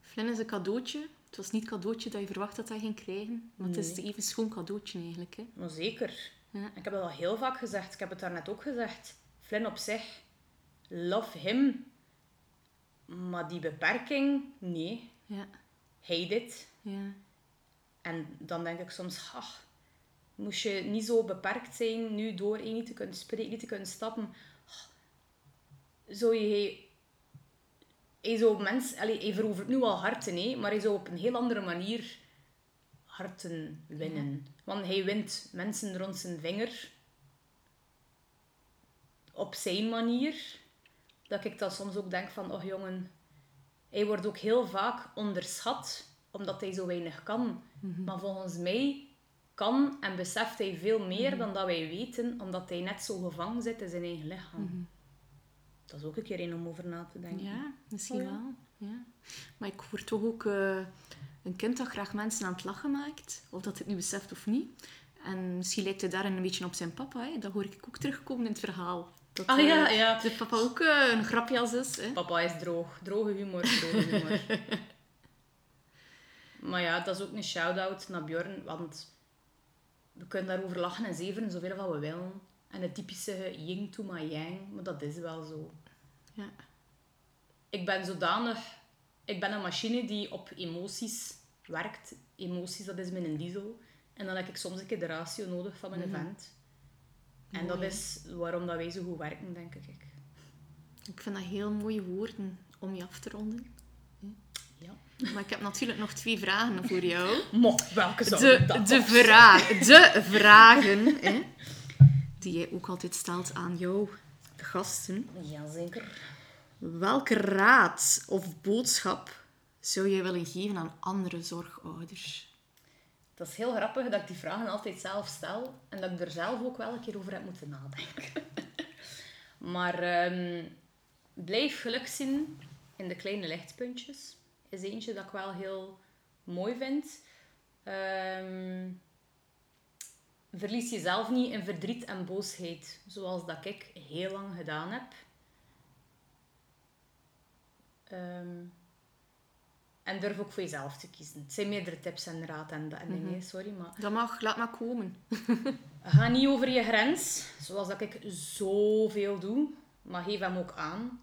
Flynn is een cadeautje. Het was niet het cadeautje dat je verwacht dat hij ging krijgen. Maar het is even schoon cadeautje eigenlijk, hè? Maar zeker. Ja. Ik heb dat al heel vaak gezegd. Ik heb het daarnet ook gezegd. Flynn op zich, love him. Maar die beperking, nee. Ja. Hate it. Ja. En dan denk ik soms, ach, moest je niet zo beperkt zijn nu door één niet te kunnen spreken, niet te kunnen stappen. Zou je... Hij zou hij verovert nu al harten, hè, maar hij zou op een heel andere manier harten winnen. Want hij wint mensen rond zijn vinger op zijn manier. Dat ik dan soms ook denk van, oh jongen, hij wordt ook heel vaak onderschat, omdat hij zo weinig kan. Maar volgens mij kan en beseft hij veel meer dan dat wij weten, omdat hij net zo gevangen zit in zijn eigen lichaam. Dat is ook een keer een om over na te denken. Ja, misschien Oh ja. wel. Ja. Maar ik word toch ook eh, een kind dat graag mensen aan het lachen maakt. Of dat het nu beseft of niet. En misschien lijkt hij daarin een beetje op zijn papa. Hè. Dat hoor ik ook terugkomen in het verhaal. Dat Ah, eh, ja, ja. de papa ook eh, een grapjas is. Hè. Papa is droog. Droge humor, droge humor. maar ja, dat is ook een shout-out naar Bjorn, want we kunnen daarover lachen en zeveren zoveel wat we willen. En het typische yin to my yang, maar dat is wel zo. Ja. Ik ben zodanig... Ik ben een machine die op emoties werkt. Emoties, dat is mijn diesel. En dan heb ik soms een keer de ratio nodig van mijn vent. En dat is waarom dat wij zo goed werken, denk ik. Ik vind dat heel mooie woorden om je af te ronden. Ja. Maar ik heb natuurlijk nog twee vragen voor jou. Maar welke zou De, dat de, toch vraag, de vragen die jij ook altijd stelt aan jou, de gasten. Jazeker. Welke raad of boodschap zou jij willen geven aan andere zorgouders? Dat is heel grappig dat ik die vragen altijd zelf stel en dat ik er zelf ook wel een keer over heb moeten nadenken. maar ehm, blijf geluk zien in de kleine lichtpuntjes. Is eentje dat ik wel heel mooi vind. Ehm, verlies jezelf niet in verdriet en boosheid, zoals dat ik heel lang gedaan heb. Ehm, en durf ook voor jezelf te kiezen. Het zijn meerdere tips en raad en, en dingen, sorry. Maar Dat mag, laat maar komen. ga niet over je grens, zoals dat ik zoveel doe. Maar geef hem ook aan.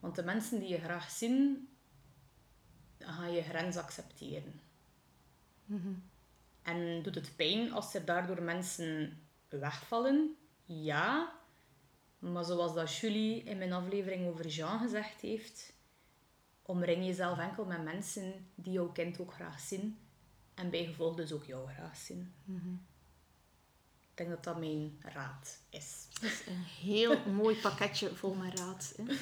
Want de mensen die je graag zien, dan ga je grens accepteren. Mhm. En doet het pijn als er daardoor mensen wegvallen? Ja. Maar zoals dat Julie in mijn aflevering over Jean gezegd heeft, omring jezelf enkel met mensen die jouw kind ook graag zien. En bijgevolg dus ook jou graag zien. Ik denk dat dat mijn raad is. Dat is een heel mooi pakketje vol met raad. Hè.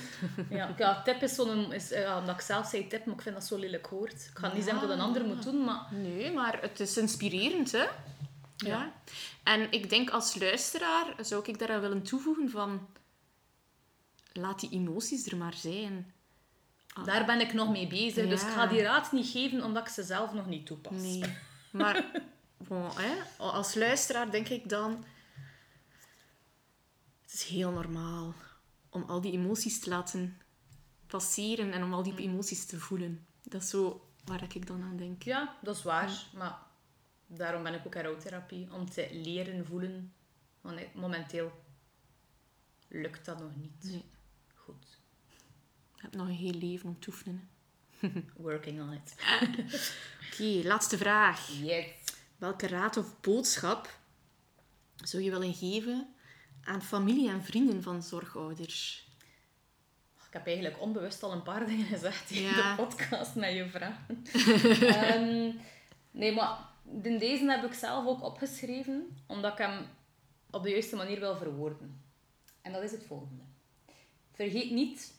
Ja, ja tip is zo'n... Is, ja, omdat ik zelf zei tip, maar ik vind dat zo lelijk hoort. Ik ga niet zeggen dat een ander moet doen, maar... Nee, maar het is inspirerend, hè? Ja. En ik denk als luisteraar zou ik daaraan willen toevoegen van... Laat die emoties er maar zijn. Daar ben ik nog mee bezig. Dus ik ga die raad niet geven, omdat ik ze zelf nog niet toepas. Nee. Maar bon, hè, als luisteraar denk ik dan... Het is heel normaal om al die emoties te laten passeren en om al die emoties te voelen. Dat is zo waar ik dan aan denk. Ja, dat is waar. Maar daarom ben ik ook in rouwtherapie. Om te leren voelen. Want momenteel lukt dat nog niet. Nee. Goed. Je hebt nog een heel leven om te oefenen. Working on it. Oké, laatste vraag. Yes. Welke raad of boodschap zou je willen geven aan familie en vrienden van zorgouders? Ik heb eigenlijk onbewust al een paar dingen gezegd in Ja. de podcast met je vragen. Ehm, nee, maar in deze heb ik zelf ook opgeschreven, omdat ik hem op de juiste manier wil verwoorden. En dat is het volgende. Vergeet niet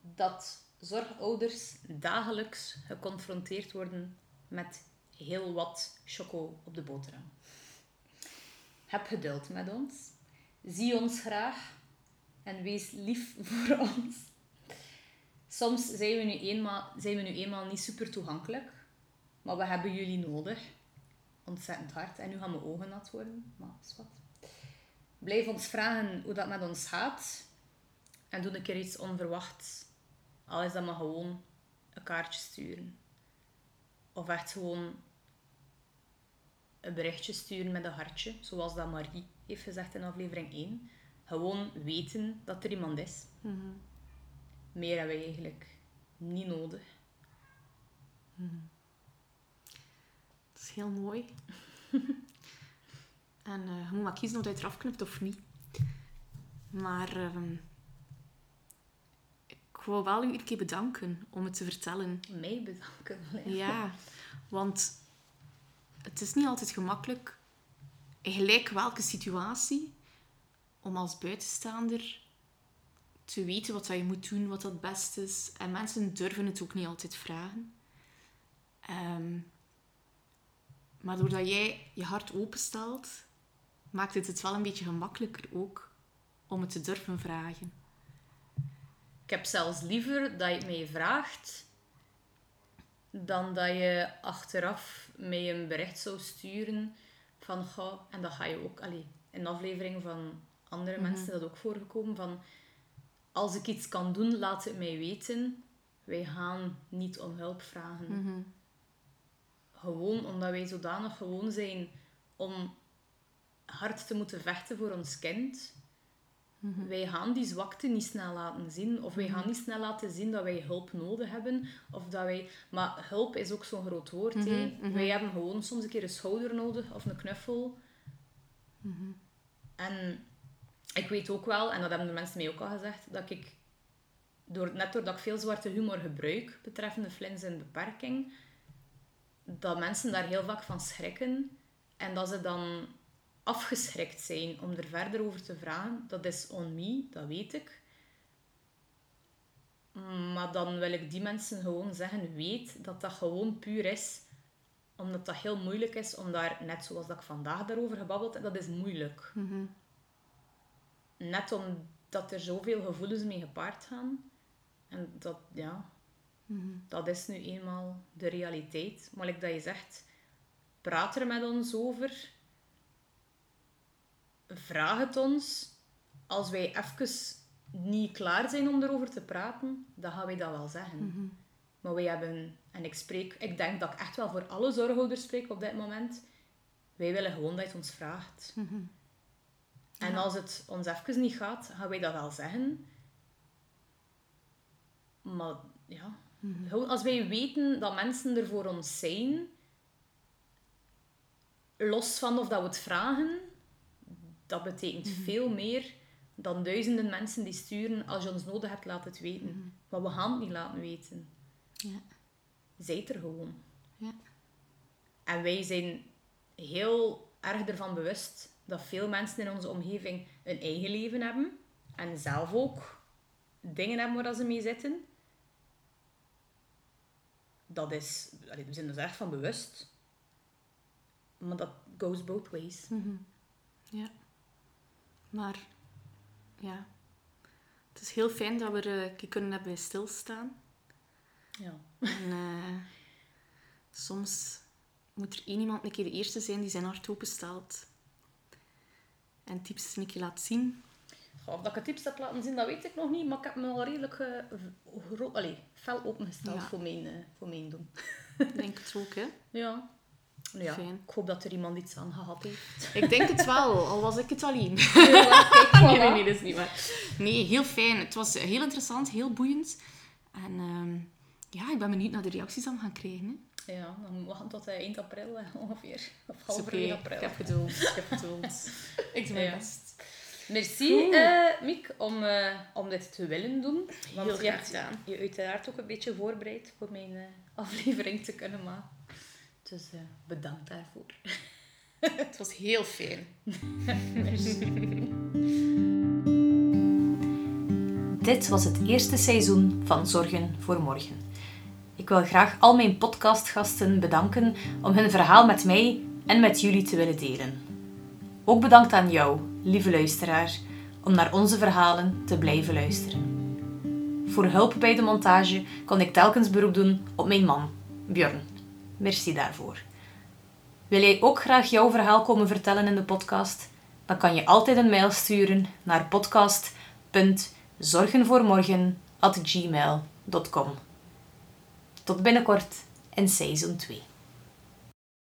dat zorgouders dagelijks geconfronteerd worden met heel wat choco op de boterham. Heb geduld met ons. Zie ons graag en wees lief voor ons. Soms zijn we nu eenmaal, zijn we nu eenmaal niet super toegankelijk, maar we hebben jullie nodig. Ontzettend hard. En nu gaan mijn ogen nat worden, maar is wat. Blijf ons vragen hoe dat met ons gaat. En doe een keer iets onverwachts. Al is dat maar gewoon een kaartje sturen. Of echt gewoon een berichtje sturen met een hartje, zoals dat Marie heeft gezegd in aflevering 1. Gewoon weten dat er iemand is. Meer hebben we eigenlijk niet nodig. Dat is heel mooi. en eh, je moet maar kiezen of je het eraf knipt of niet. Maar ehm, ik wou wel u een keer bedanken om het te vertellen. Mij bedanken. Ja, want het is niet altijd gemakkelijk, in gelijk welke situatie, om als buitenstaander te weten wat je moet doen, wat dat het beste is. En mensen durven het ook niet altijd vragen. Ehm, maar doordat jij je hart openstelt, maakt het het wel een beetje gemakkelijker ook om het te durven vragen. Ik heb zelfs liever dat je het mij vraagt, dan dat je achteraf mij een bericht zou sturen van, goh, en dat ga je ook, allee, in afleveringen van andere mensen is dat ook voorgekomen, van, als ik iets kan doen, laat het mij weten. Wij gaan niet om hulp vragen. Gewoon omdat wij zodanig gewoon zijn om hard te moeten vechten voor ons kind. Wij gaan die zwakte niet snel laten zien. Of wij gaan niet snel laten zien dat wij hulp nodig hebben. Of dat wij... Maar hulp is ook zo'n groot woord. hè. Wij hebben gewoon soms een keer een schouder nodig. Of een knuffel. En ik weet ook wel, en dat hebben de mensen mij ook al gezegd, dat ik... Door, net doordat ik veel zwarte humor gebruik, betreffende flins en beperking, dat mensen daar heel vaak van schrikken. En dat ze dan afgeschrikt zijn om er verder over te vragen. Dat is on me, dat weet ik. Maar dan wil ik die mensen gewoon zeggen, weet dat dat gewoon puur is. Omdat dat heel moeilijk is om daar, net zoals dat ik vandaag daarover gebabbeld heb, dat is moeilijk. Net omdat er zoveel gevoelens mee gepaard gaan. En dat, ja, dat is nu eenmaal de realiteit. Maar like dat je zegt, praat er met ons over. Vraag het ons. Als wij even niet klaar zijn om erover te praten, dan gaan wij dat wel zeggen. Maar wij hebben, en ik spreek, ik denk dat ik echt wel voor alle zorghouders spreek op dit moment. Wij willen gewoon dat je het ons vraagt. En als het ons even niet gaat, gaan wij dat wel zeggen. Maar ja, Gewoon Als wij weten dat mensen er voor ons zijn, los van of dat we het vragen, dat betekent veel meer dan duizenden mensen die sturen als je ons nodig hebt, laat het weten. Maar we gaan het niet laten weten. Ja. Zijt er gewoon. Ja. En wij zijn heel erg ervan bewust dat veel mensen in onze omgeving een eigen leven hebben. En zelf ook dingen hebben waar ze mee zitten. Dat is... we zijn er echt van bewust. Maar dat goes both ways. Ja. Maar, ja. Het is heel fijn dat we er keer kunnen hebben bij stilstaan. Ja. En eh, soms moet er één iemand een keer de eerste zijn die zijn hart openstelt. En tips een keer laat zien. Goh, Of dat ik het tips heb laten zien, dat weet ik nog niet. Maar ik heb me al redelijk eh, allee, fel opengesteld Ja. voor, mijn, voor mijn doen. Ik denk het ook, hè. Ja. Ja. Fijn. Ik hoop dat er iemand iets aan gehad heeft. Ik denk het wel, al was ik het alleen. Kijk, Nee, voilà. nee, nee, dat is niet waar. Nee, heel fijn. Het was heel interessant, heel boeiend. En ehm, ja, ik ben benieuwd naar de reacties dan gaan krijgen. Hè. Ja, dan wachten tot eh, eind april eh, ongeveer. Of halverwege april. Ik heb geduld. Ik heb geduld. ik doe mijn Ja. best. Merci, eh Miek, om, om dit te willen doen. Want Heel je hebt gedaan. je uiteraard ook een beetje voorbereid voor mijn aflevering te kunnen maken. Dus eh, bedankt daarvoor. Het was heel fijn. Dit was het eerste seizoen van Zorgen voor Morgen. Ik wil graag al mijn podcastgasten bedanken om hun verhaal met mij en met jullie te willen delen. Ook bedankt aan jou, lieve luisteraar, om naar onze verhalen te blijven luisteren. Voor hulp bij de montage kon ik telkens beroep doen op mijn man, Björn. Merci daarvoor. Wil jij ook graag jouw verhaal komen vertellen in de podcast? Dan kan je altijd een mail sturen naar podcast.zorgenvoormorgen.gmail.com Tot binnenkort in seizoen 2.